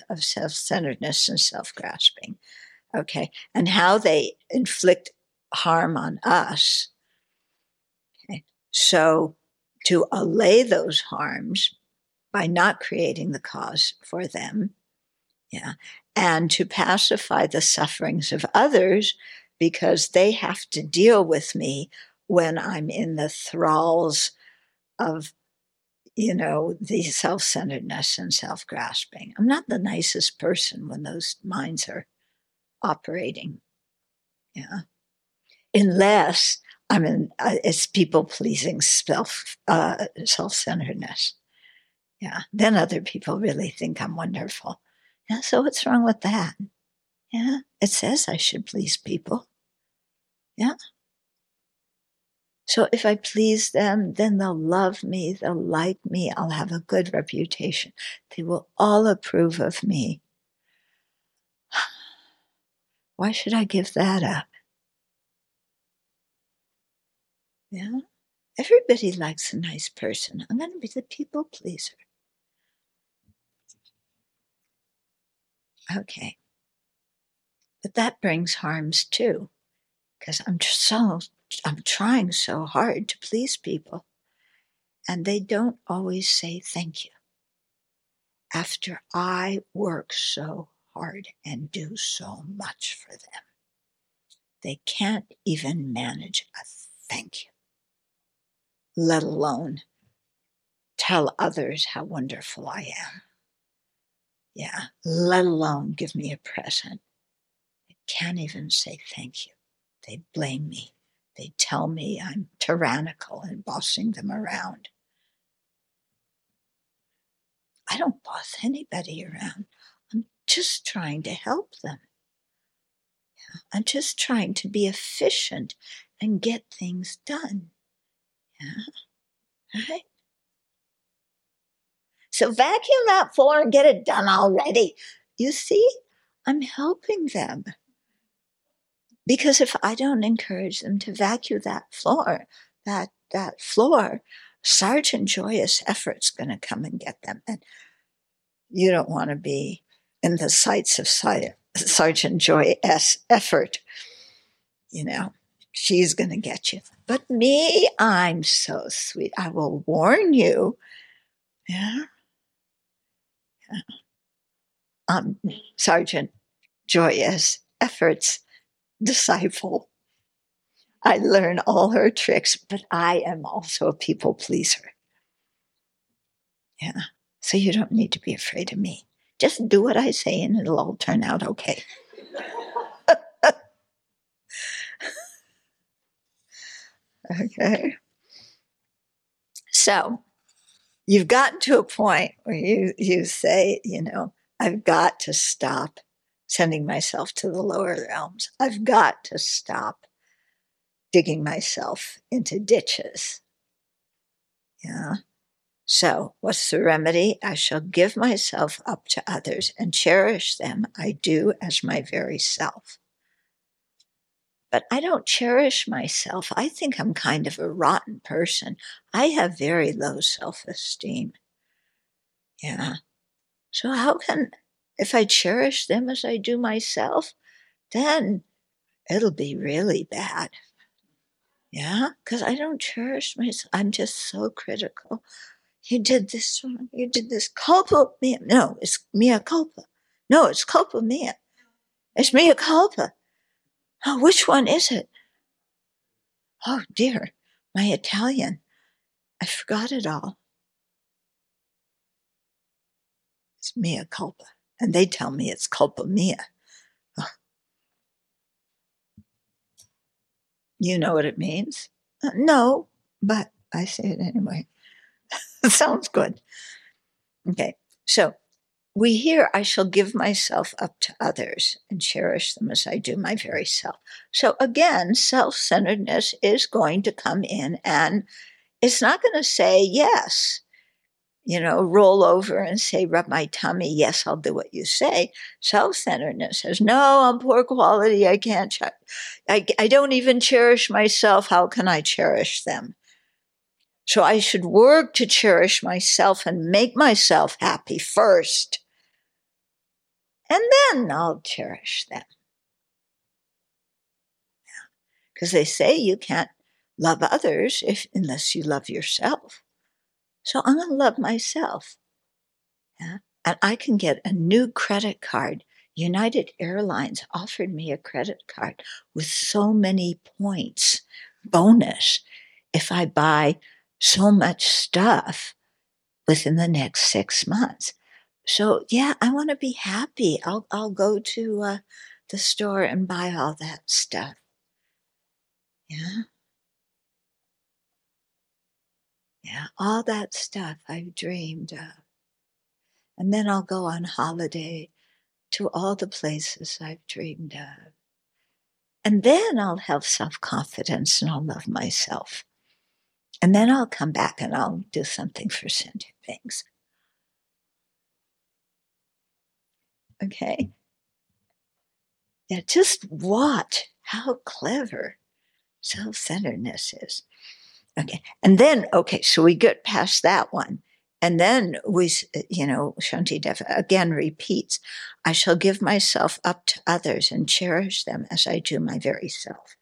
of self centeredness and self grasping. Okay. And how they inflict harm on us. Okay. So, to allay those harms by not creating the cause for them, yeah, and to pacify the sufferings of others because they have to deal with me when I'm in the thralls of, you know, the self centeredness and self grasping. I'm not the nicest person when those minds are operating. Yeah unless I mean, uh, it's people pleasing self uh, self centeredness. Yeah, then other people really think I'm wonderful. Yeah, so what's wrong with that? Yeah, it says I should please people. Yeah. So if I please them, then they'll love me, they'll like me, I'll have a good reputation. They will all approve of me. Why should I give that up? Yeah. Everybody likes a nice person. I'm going to be the people pleaser. Okay. But that brings harms too, because I'm so, I'm trying so hard to please people, and they don't always say thank you. After I work so hard and do so much for them, they can't even manage a thank you let alone tell others how wonderful I am. Yeah, let alone give me a present. They can't even say thank you. They blame me. They tell me I'm tyrannical and bossing them around. I don't boss anybody around. I'm just trying to help them. Yeah, I'm just trying to be efficient and get things done. Yeah. Right? So vacuum that floor and get it done already. You see, I'm helping them. Because if I don't encourage them to vacuum that floor, that that floor, Sergeant Joyous effort's gonna come and get them. And you don't want to be in the sights of Sergeant Joyous effort, you know she's going to get you. But me, I'm so sweet. I will warn you. Yeah. yeah. Um, Sergeant Joyous Efforts disciple. I learn all her tricks, but I am also a people pleaser. Yeah. So you don't need to be afraid of me. Just do what I say and it'll all turn out okay. Okay. So you've gotten to a point where you, you say, you know, I've got to stop sending myself to the lower realms. I've got to stop digging myself into ditches. Yeah. So, what's the remedy? I shall give myself up to others and cherish them. I do as my very self but I don't cherish myself. I think I'm kind of a rotten person. I have very low self esteem. Yeah. So, how can, if I cherish them as I do myself, then it'll be really bad. Yeah, because I don't cherish myself. I'm just so critical. You did this wrong. You did this. Culpa mea. No, it's mea culpa. No, it's culpa mea. It's mea culpa. Oh, which one is it? Oh dear, my Italian. I forgot it all. It's mea culpa. And they tell me it's culpa mia. Oh. You know what it means? Uh, no, but I say it anyway. Sounds good. Okay, so we hear, I shall give myself up to others and cherish them as I do my very self. So again, self centeredness is going to come in and it's not going to say yes, you know, roll over and say, rub my tummy. Yes, I'll do what you say. Self centeredness says, no, I'm poor quality. I can't, ch- I, I don't even cherish myself. How can I cherish them? So I should work to cherish myself and make myself happy first. And then I'll cherish them. Because they say you can't love others if unless you love yourself. So I'm going to love myself. Yeah. And I can get a new credit card. United Airlines offered me a credit card with so many points bonus if I buy so much stuff within the next six months. So yeah, I want to be happy. I'll I'll go to uh, the store and buy all that stuff. Yeah. Yeah, all that stuff I've dreamed of. And then I'll go on holiday to all the places I've dreamed of. And then I'll have self confidence and I'll love myself. And then I'll come back and I'll do something for sentient things. Okay. Yeah, just watch how clever self centeredness is. Okay. And then, okay, so we get past that one. And then we, you know, Shanti Deva again repeats, I shall give myself up to others and cherish them as I do my very self.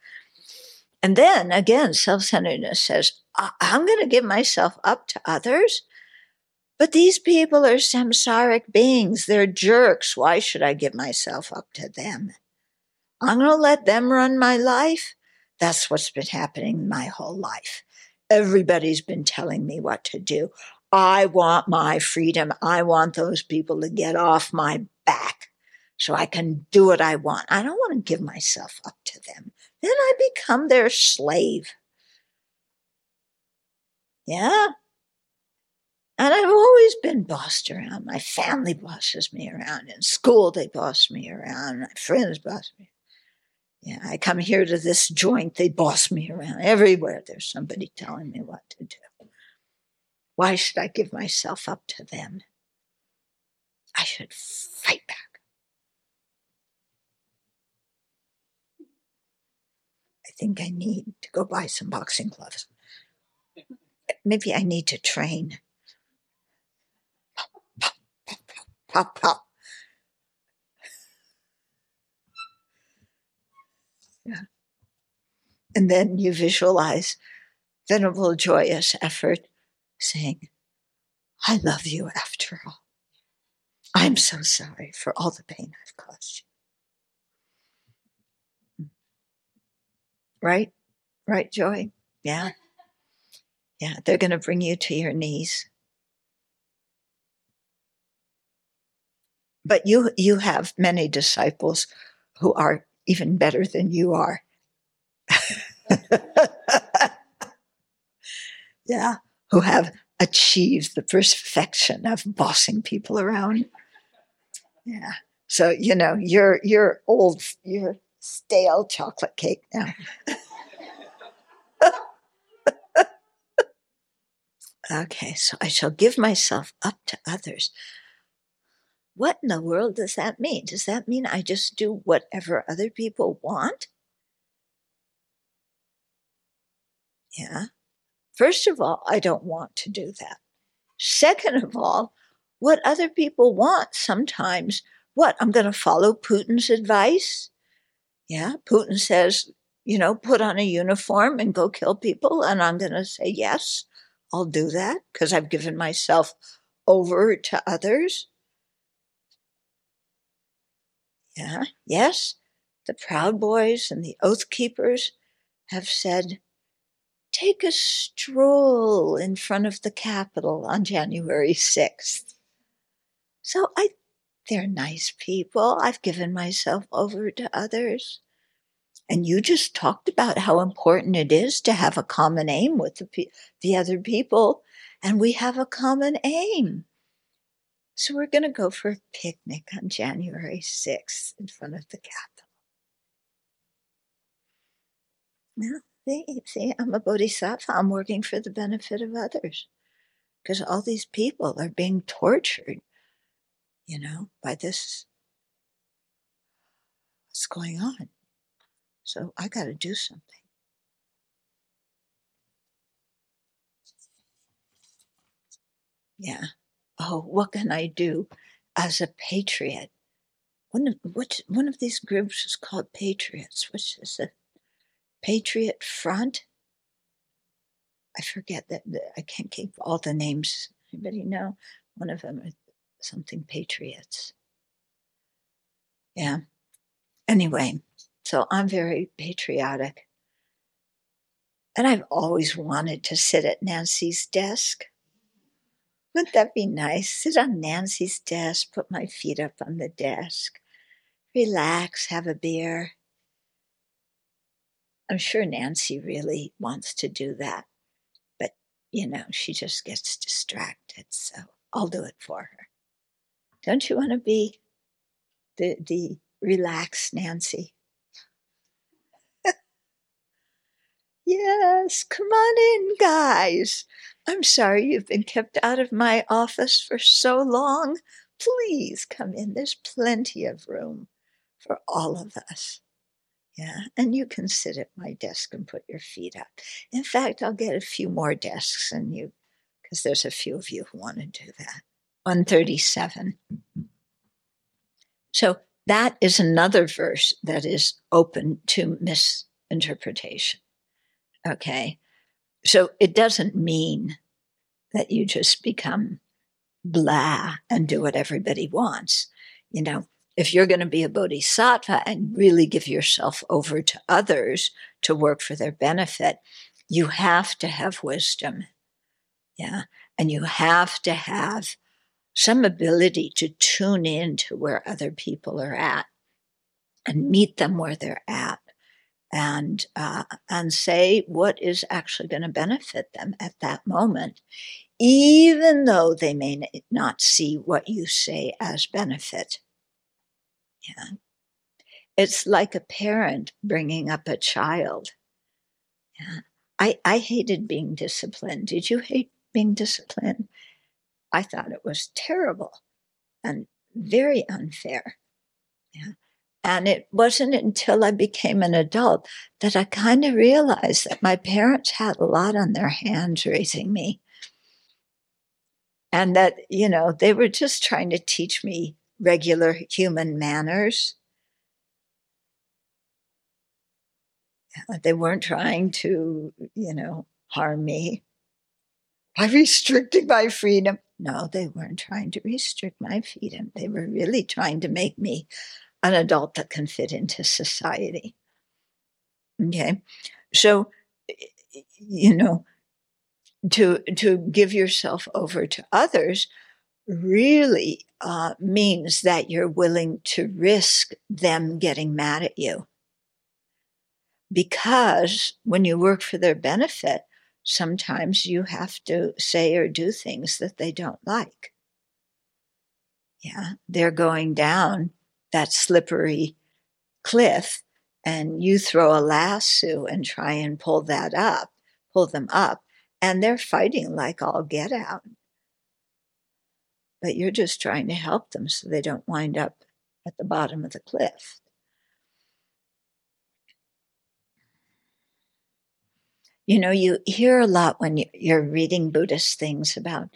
And then again, self centeredness says, I'm going to give myself up to others. But these people are samsaric beings. They're jerks. Why should I give myself up to them? I'm going to let them run my life. That's what's been happening my whole life. Everybody's been telling me what to do. I want my freedom. I want those people to get off my back so I can do what I want. I don't want to give myself up to them. Then I become their slave. Yeah. And I've always been bossed around. My family bosses me around. In school, they boss me around. My friends boss me. Yeah, I come here to this joint, they boss me around. Everywhere there's somebody telling me what to do. Why should I give myself up to them? I should fight back. I think I need to go buy some boxing gloves. Maybe I need to train. Pop, pop, pop, pop, pop. Yeah. And then you visualize Venerable Joyous effort saying, I love you after all. I'm so sorry for all the pain I've caused you. Mm. Right? Right, Joy? Yeah. Yeah, they're going to bring you to your knees. But you you have many disciples who are even better than you are. yeah, who have achieved the perfection of bossing people around. Yeah. So, you know, you're you're old, you're stale chocolate cake now. okay, so I shall give myself up to others. What in the world does that mean? Does that mean I just do whatever other people want? Yeah. First of all, I don't want to do that. Second of all, what other people want sometimes, what, I'm going to follow Putin's advice? Yeah, Putin says, you know, put on a uniform and go kill people. And I'm going to say, yes, I'll do that because I've given myself over to others. Yeah, yes, the Proud Boys and the Oath Keepers have said, take a stroll in front of the Capitol on January 6th. So I, they're nice people. I've given myself over to others. And you just talked about how important it is to have a common aim with the, the other people. And we have a common aim. So we're going to go for a picnic on January 6th in front of the Capitol. Now, see, see, I'm a bodhisattva. I'm working for the benefit of others because all these people are being tortured, you know, by this. What's going on? So I got to do something. Yeah. Oh, what can I do as a patriot? One of which one of these groups is called Patriots. Which is it? Patriot Front. I forget that. I can't keep all the names. Anybody know? One of them is something Patriots. Yeah. Anyway, so I'm very patriotic. And I've always wanted to sit at Nancy's desk. Wouldn't that be nice? Sit on Nancy's desk, put my feet up on the desk, relax, have a beer. I'm sure Nancy really wants to do that, but you know, she just gets distracted, so I'll do it for her. Don't you want to be the the relaxed Nancy? Yes, come on in, guys. I'm sorry you've been kept out of my office for so long. Please come in. There's plenty of room for all of us. Yeah, and you can sit at my desk and put your feet up. In fact, I'll get a few more desks and you, because there's a few of you who want to do that. 137. So that is another verse that is open to misinterpretation. Okay. So it doesn't mean that you just become blah and do what everybody wants. You know, if you're going to be a bodhisattva and really give yourself over to others to work for their benefit, you have to have wisdom. Yeah. And you have to have some ability to tune in to where other people are at and meet them where they're at and uh, and say what is actually going to benefit them at that moment, even though they may not see what you say as benefit. Yeah, it's like a parent bringing up a child. Yeah, I I hated being disciplined. Did you hate being disciplined? I thought it was terrible and very unfair. Yeah. And it wasn't until I became an adult that I kind of realized that my parents had a lot on their hands raising me. And that, you know, they were just trying to teach me regular human manners. They weren't trying to, you know, harm me by restricting my freedom. No, they weren't trying to restrict my freedom. They were really trying to make me an adult that can fit into society. Okay. So, you know, to, to give yourself over to others really uh, means that you're willing to risk them getting mad at you. Because when you work for their benefit, sometimes you have to say or do things that they don't like. Yeah, they're going down that slippery cliff and you throw a lasso and try and pull that up, pull them up, and they're fighting like all get out. But you're just trying to help them so they don't wind up at the bottom of the cliff. You know, you hear a lot when you're reading Buddhist things about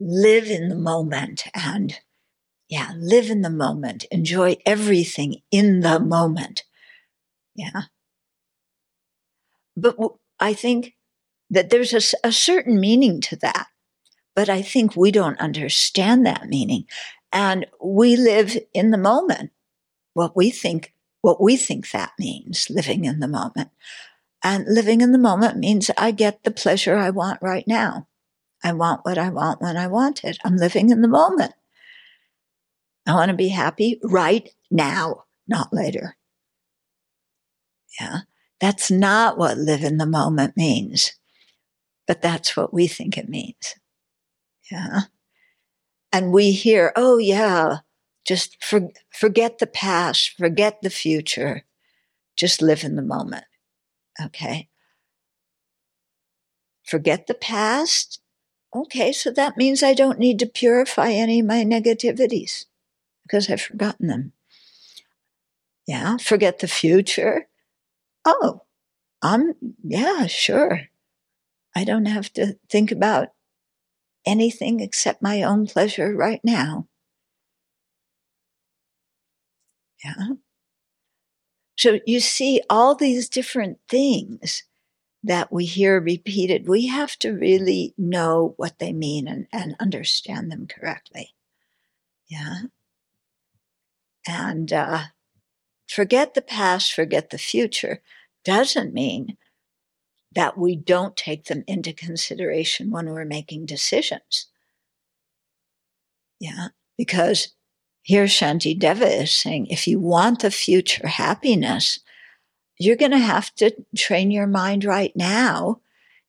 live in the moment and yeah, live in the moment, enjoy everything in the moment. Yeah. But I think that there's a, a certain meaning to that. But I think we don't understand that meaning. And we live in the moment, what we think, what we think that means, living in the moment. And living in the moment means I get the pleasure I want right now. I want what I want when I want it. I'm living in the moment. I want to be happy right now, not later. Yeah. That's not what live in the moment means, but that's what we think it means. Yeah. And we hear, oh, yeah, just for, forget the past, forget the future, just live in the moment. Okay. Forget the past. Okay, so that means I don't need to purify any of my negativities because I've forgotten them. Yeah, forget the future. Oh, I'm, yeah, sure. I don't have to think about anything except my own pleasure right now. Yeah. So you see all these different things that we hear repeated. We have to really know what they mean and, and understand them correctly. Yeah. And uh, forget the past, forget the future doesn't mean that we don't take them into consideration when we're making decisions. Yeah, because here Shantideva is saying if you want the future happiness, you're going to have to train your mind right now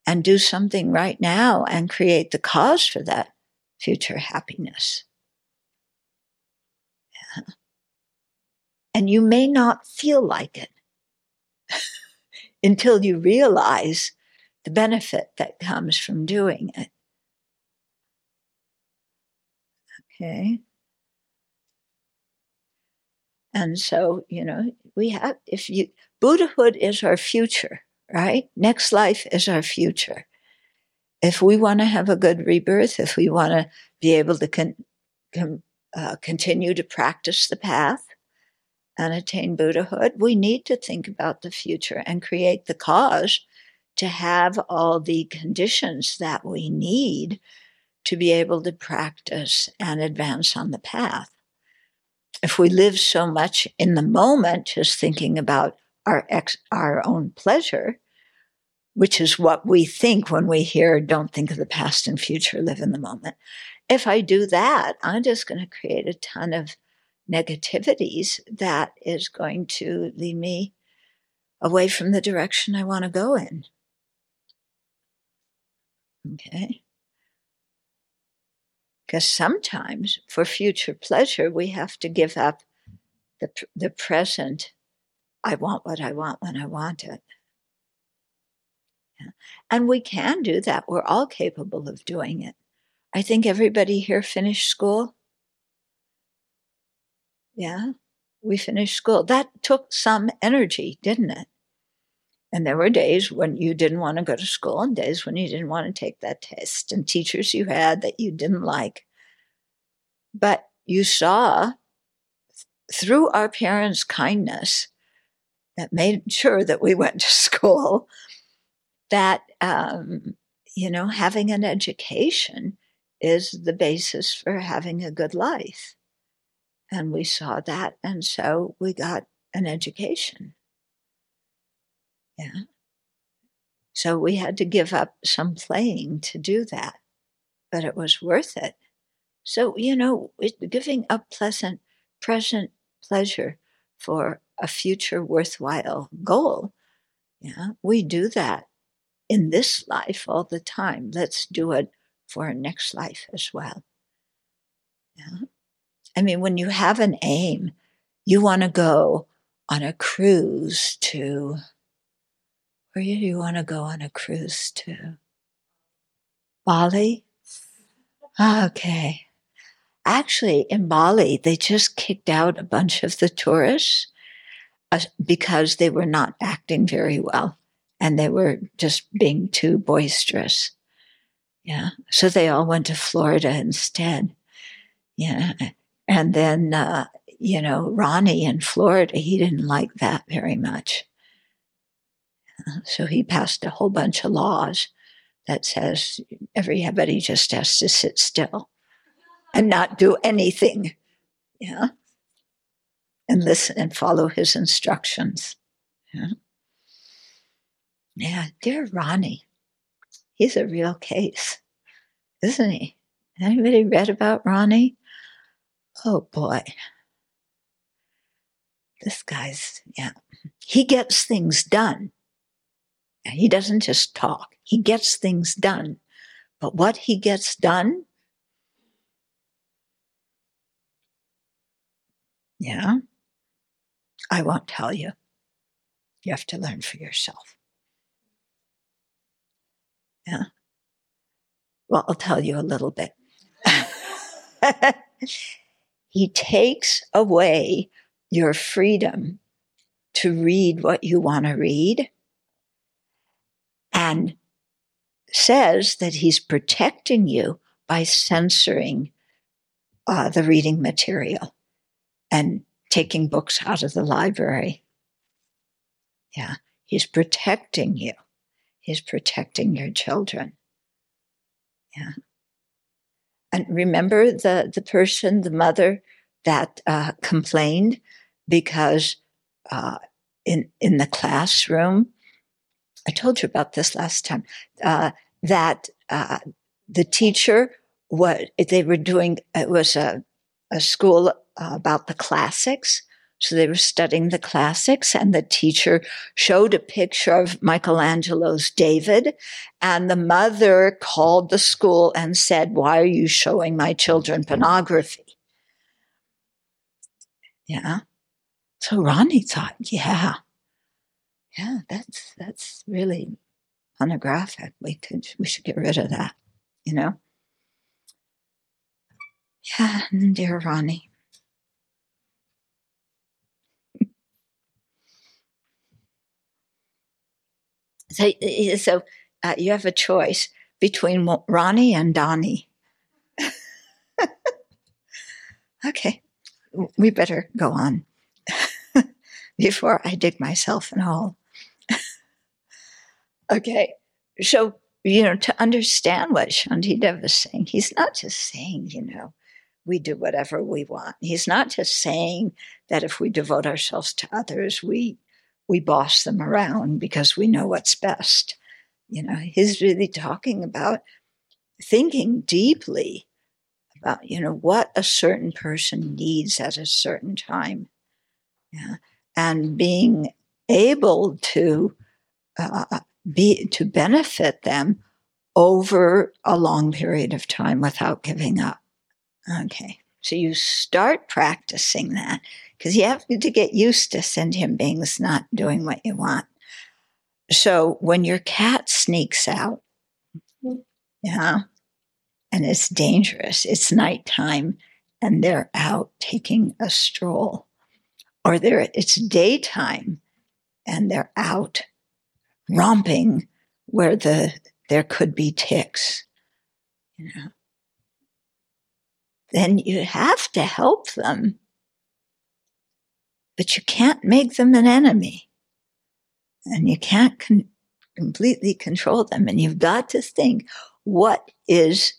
and do something right now and create the cause for that future happiness. And you may not feel like it until you realize the benefit that comes from doing it. Okay. And so, you know, we have, if you, Buddhahood is our future, right? Next life is our future. If we want to have a good rebirth, if we want to be able to con, con, uh, continue to practice the path, and attain Buddhahood, we need to think about the future and create the cause to have all the conditions that we need to be able to practice and advance on the path. If we live so much in the moment, just thinking about our ex- our own pleasure, which is what we think when we hear "Don't think of the past and future, live in the moment." If I do that, I'm just going to create a ton of negativities, that is going to lead me away from the direction I want to go in. Okay? Because sometimes for future pleasure, we have to give up the, the present. I want what I want when I want it. Yeah. And we can do that. We're all capable of doing it. I think everybody here finished school. Yeah. We finished school. That took some energy, didn't it? And there were days when you didn't want to go to school and days when you didn't want to take that test and teachers you had that you didn't like. But you saw through our parents' kindness that made sure that we went to school that, um, you know, having an education is the basis for having a good life. And we saw that. And so we got an education. Yeah. So we had to give up some playing to do that, but it was worth it. So, you know, giving up pleasant present pleasure for a future worthwhile goal, yeah, we do that in this life all the time. Let's do it for our next life as well. Yeah. I mean, when you have an aim, you want to go on a cruise to, where do you want to go on a cruise to? Bali? Okay. Actually, in Bali, they just kicked out a bunch of the tourists uh, because they were not acting very well and they were just being too boisterous. Yeah. So they all went to Florida instead. Yeah. And then, uh, you know, Ronnie in Florida, he didn't like that very much. So he passed a whole bunch of laws that says everybody just has to sit still and not do anything. Yeah. And listen and follow his instructions. Yeah. Yeah, dear Ronnie, he's a real case, isn't he? Anybody read about Ronnie? Oh boy. This guy's, yeah, he gets things done. He doesn't just talk, he gets things done. But what he gets done, yeah, I won't tell you. You have to learn for yourself. Yeah. Well, I'll tell you a little bit. he takes away your freedom to read what you want to read and says that he's protecting you by censoring uh, the reading material and taking books out of the library. Yeah, he's protecting you. He's protecting your children. Yeah. And remember the, the person, the mother that uh, complained because uh, in, in the classroom, I told you about this last time, uh, that uh, the teacher, what they were doing, it was a, a school about the classics. So they were studying the classics, and the teacher showed a picture of Michelangelo's David. And the mother called the school and said, Why are you showing my children pornography? Yeah. So Ronnie thought, Yeah, yeah, that's that's really pornographic. We could we should get rid of that, you know? Yeah, dear Ronnie. So, so uh, you have a choice between Ronnie and Donnie. okay, we better go on before I dig myself in a hole. okay, so, you know, to understand what Shantideva is saying, he's not just saying, you know, we do whatever we want. He's not just saying that if we devote ourselves to others, we we boss them around because we know what's best. You know, he's really talking about thinking deeply about, you know, what a certain person needs at a certain time. Yeah. And being able to uh, be to benefit them over a long period of time without giving up. Okay. So you start practicing that because you have to get used to sentient beings not doing what you want. So when your cat sneaks out, yeah, and it's dangerous, it's nighttime and they're out taking a stroll, or they're, it's daytime and they're out romping where the there could be ticks, you know, then you have to help them but you can't make them an enemy. And you can't con- completely control them. And you've got to think what is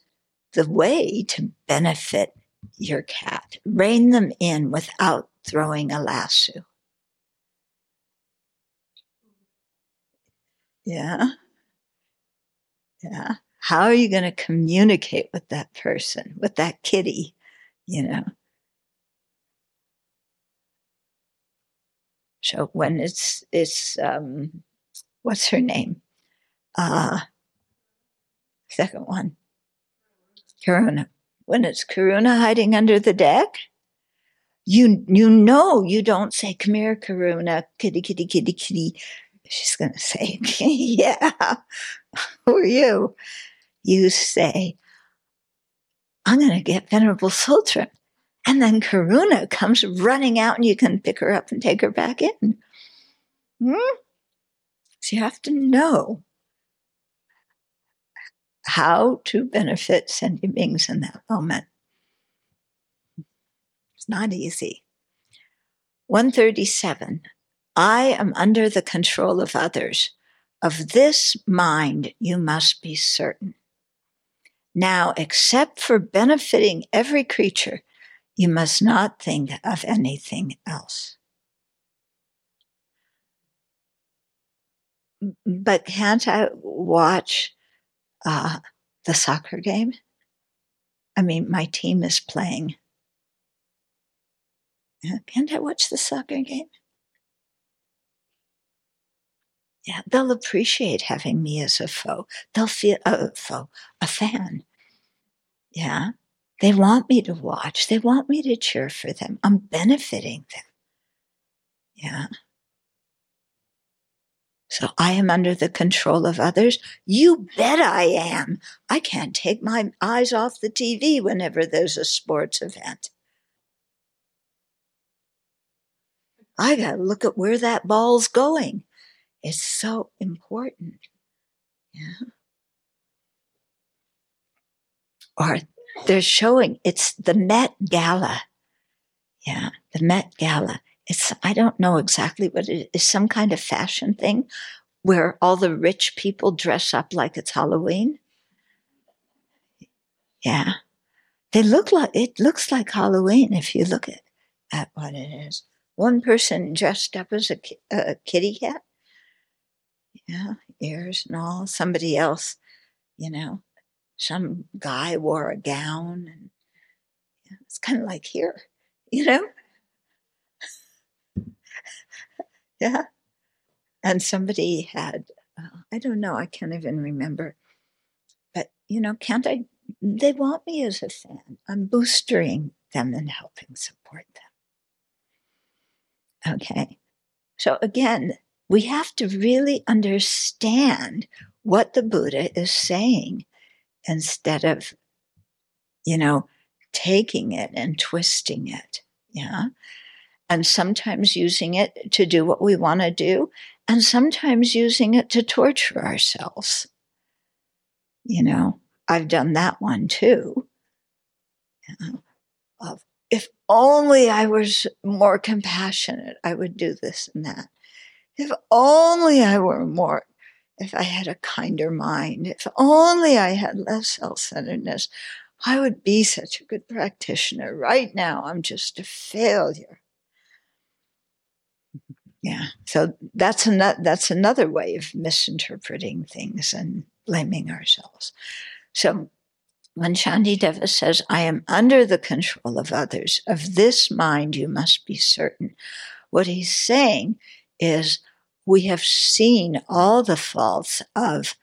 the way to benefit your cat? Rein them in without throwing a lasso. Yeah. Yeah. How are you going to communicate with that person, with that kitty? You know, So when it's it's um, what's her name? Uh second one. Karuna. When it's Karuna hiding under the deck, you you know you don't say, Come here, Karuna, kitty, kitty, kitty, kitty. She's gonna say, Yeah, who are you? You say, I'm gonna get Venerable Sultan. And then Karuna comes running out and you can pick her up and take her back in. Hmm? So you have to know how to benefit sentient beings in that moment. It's not easy. 137. I am under the control of others. Of this mind you must be certain. Now, except for benefiting every creature, you must not think of anything else. But can't I watch uh, the soccer game? I mean, my team is playing. Can't I watch the soccer game? Yeah, they'll appreciate having me as a foe. They'll feel a foe, a fan. Yeah, they want me to watch. They want me to cheer for them. I'm benefiting them. Yeah. So I am under the control of others. You bet I am. I can't take my eyes off the TV whenever there's a sports event. I got to look at where that ball's going. It's so important. Yeah. Or they're showing it's the Met Gala. Yeah, the Met Gala. It's I don't know exactly what it is. Some kind of fashion thing where all the rich people dress up like it's Halloween. Yeah, they look like it looks like Halloween if you look at at what it is. One person dressed up as a, a kitty cat. Yeah, ears and all. Somebody else, you know, some guy wore a gown and yeah, it's kind of like here, you know? yeah. And somebody had, uh, I don't know, I can't even remember. But, you know, can't I? They want me as a fan. I'm boostering them and helping support them. Okay. So again, we have to really understand what the Buddha is saying instead of, you know, taking it and twisting it. Yeah. And sometimes using it to do what we want to do, and sometimes using it to torture ourselves. You know, I've done that one too. Of if only I was more compassionate, I would do this and that. If only I were more if I had a kinder mind, if only I had less self centeredness, I would be such a good practitioner. Right now, I'm just a failure. Yeah, so that's another that's another way of misinterpreting things and blaming ourselves. So when Shantideva says, "I am under the control of others," of this mind you must be certain. What he's saying is, we have seen all the faults of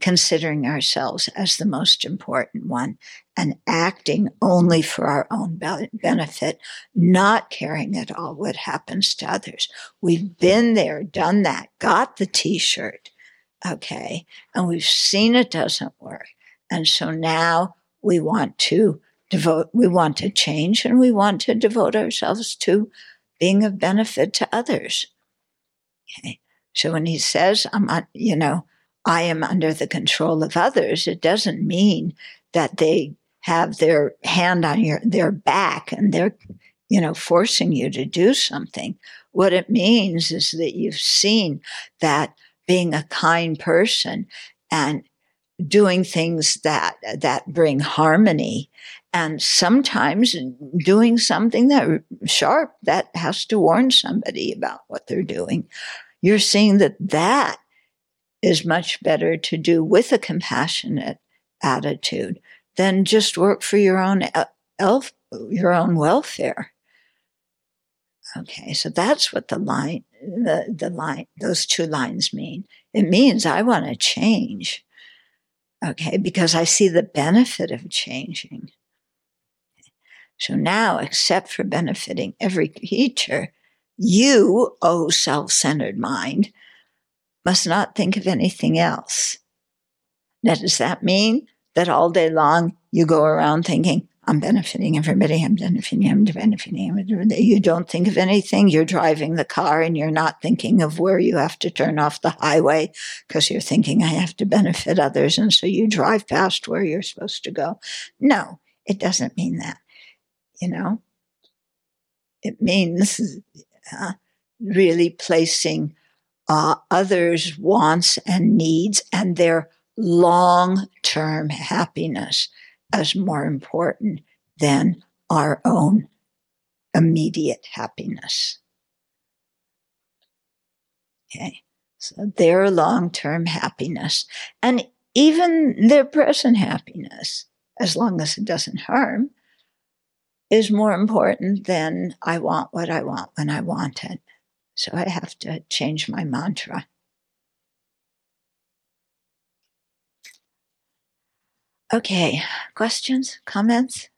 considering ourselves as the most important one and acting only for our own benefit, not caring at all what happens to others. We've been there, done that, got the t shirt, okay, and we've seen it doesn't work. And so now we want to devote, we want to change and we want to devote ourselves to being of benefit to others. Okay. So when he says, I'm, you know, I am under the control of others, it doesn't mean that they have their hand on your, their back and they're, you know, forcing you to do something. What it means is that you've seen that being a kind person and doing things that, that bring harmony and sometimes doing something that sharp that has to warn somebody about what they're doing you're seeing that that is much better to do with a compassionate attitude than just work for your own elf, your own welfare. Okay, so that's what the line, the, the line, those two lines mean. It means I want to change. Okay, because I see the benefit of changing. So now, except for benefiting every creature, you, O oh self centered mind, must not think of anything else. Now, does that mean that all day long you go around thinking, I'm benefiting everybody, I'm benefiting, I'm benefiting everybody. You don't think of anything. You're driving the car and you're not thinking of where you have to turn off the highway because you're thinking, I have to benefit others. And so you drive past where you're supposed to go. No, it doesn't mean that. You know, it means uh, really placing uh, others' wants and needs and their long term happiness as more important than our own immediate happiness. Okay, so their long term happiness and even their present happiness, as long as it doesn't harm, is more important than I want what I want when I want it. So I have to change my mantra. Okay, questions, comments?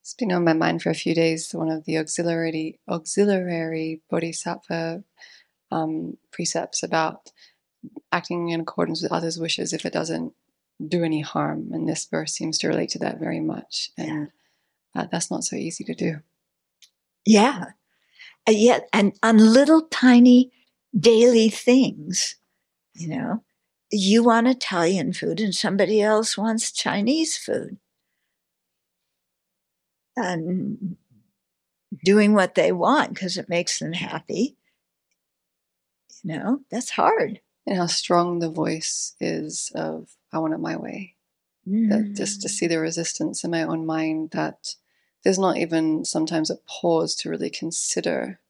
It's been on my mind for a few days. One of the auxiliary auxiliary bodhisattva um, precepts about acting in accordance with others' wishes if it doesn't do any harm, and this verse seems to relate to that very much. And uh, that's not so easy to do. Yeah, uh, yet and on little tiny daily things, you know, you want Italian food and somebody else wants Chinese food. And doing what they want because it makes them happy. You know, that's hard. And how strong the voice is of, I want it my way. Mm. That just to see the resistance in my own mind that there's not even sometimes a pause to really consider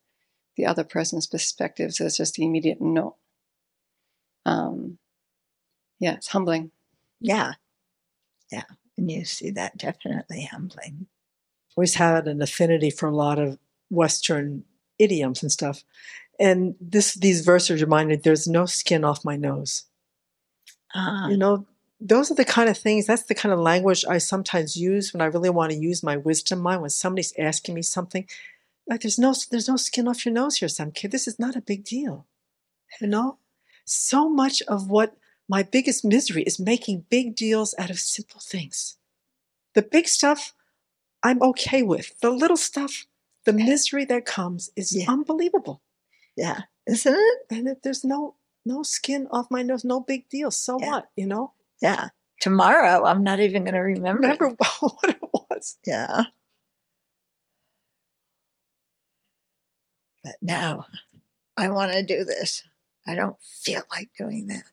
the other person's perspectives. There's just the immediate no. Um, yeah, it's humbling. Yeah. Yeah. And you see that definitely humbling. Always had an affinity for a lot of Western idioms and stuff. And this these verses remind me there's no skin off my nose. Uh, you know, those are the kind of things, that's the kind of language I sometimes use when I really want to use my wisdom mind. When somebody's asking me something, like there's no there's no skin off your nose here, some kid. This is not a big deal. You know? So much of what my biggest misery is making big deals out of simple things. The big stuff I'm okay with. The little stuff, the misery that comes is yeah. unbelievable. Yeah. Isn't it? And there's no no skin off my nose, no big deal. So yeah. what, you know? Yeah. Tomorrow I'm not even gonna remember. Remember what it was. Yeah. But now I want to do this. I don't feel like doing that.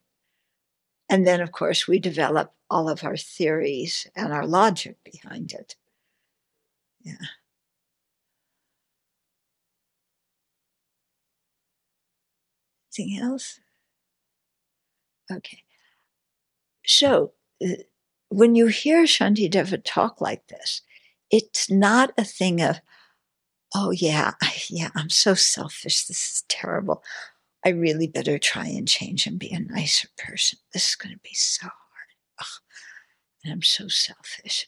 And then, of course, we develop all of our theories and our logic behind it. Yeah. Anything else? Okay. So, uh, when you hear Shantideva talk like this, it's not a thing of, oh, yeah, yeah, I'm so selfish. This is terrible. I really better try and change and be a nicer person. This is going to be so hard. Ugh. And I'm so selfish.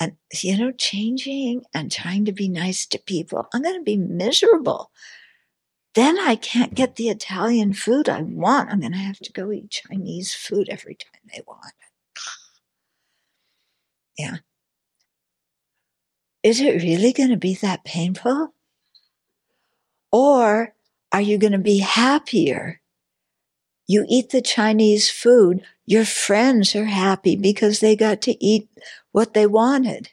And, you know, changing and trying to be nice to people, I'm going to be miserable. Then I can't get the Italian food I want. I'm going to have to go eat Chinese food every time they want Yeah. Is it really going to be that painful? Or are you going to be happier? You eat the Chinese food, your friends are happy because they got to eat what they wanted.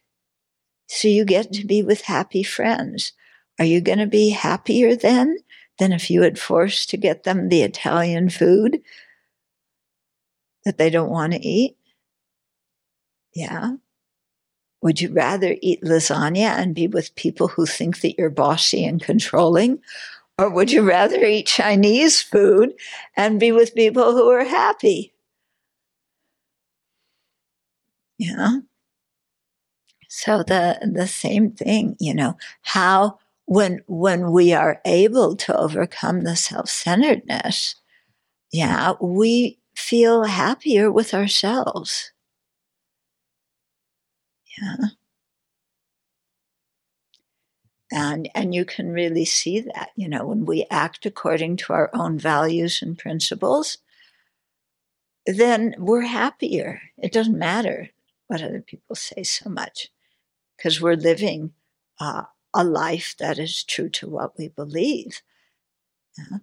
So you get to be with happy friends. Are you going to be happier then than if you had forced to get them the Italian food that they don't want to eat? Yeah. Would you rather eat lasagna and be with people who think that you're bossy and controlling? Or would you rather eat Chinese food and be with people who are happy? Yeah. So the the same thing, you know, how when when we are able to overcome the self-centeredness, yeah, we feel happier with ourselves. Yeah and and you can really see that you know when we act according to our own values and principles then we're happier it doesn't matter what other people say so much because we're living uh, a life that is true to what we believe yeah?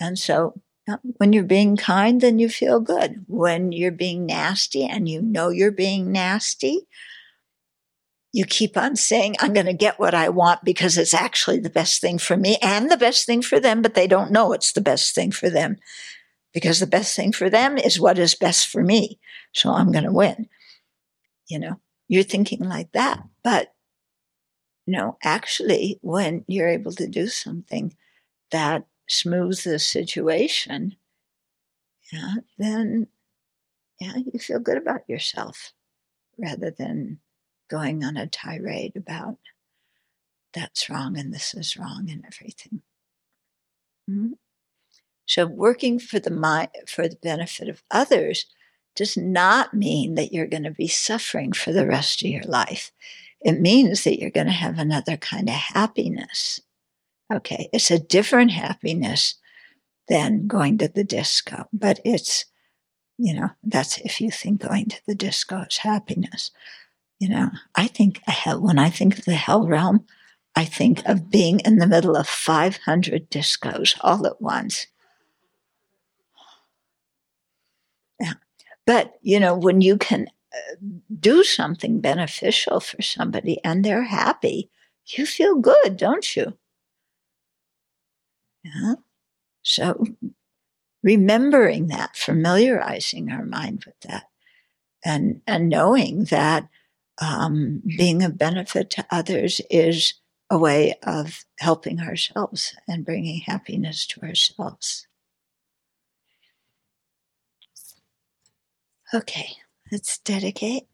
and so when you're being kind then you feel good when you're being nasty and you know you're being nasty you keep on saying, I'm going to get what I want because it's actually the best thing for me and the best thing for them, but they don't know it's the best thing for them because the best thing for them is what is best for me. So I'm going to win. You know, you're thinking like that. But no, actually, when you're able to do something that smooths the situation, yeah, then yeah, you feel good about yourself rather than going on a tirade about that's wrong and this is wrong and everything. Mm-hmm. So working for the mind, for the benefit of others does not mean that you're going to be suffering for the rest of your life. It means that you're going to have another kind of happiness. Okay, it's a different happiness than going to the disco, but it's, you know, that's if you think going to the disco is happiness. You know, I think when I think of the hell realm, I think of being in the middle of 500 discos all at once. Yeah. But, you know, when you can uh, do something beneficial for somebody and they're happy, you feel good, don't you? Yeah. So remembering that, familiarizing our mind with that, and, and knowing that um, being a benefit to others is a way of helping ourselves and bringing happiness to ourselves. Okay, let's dedicate.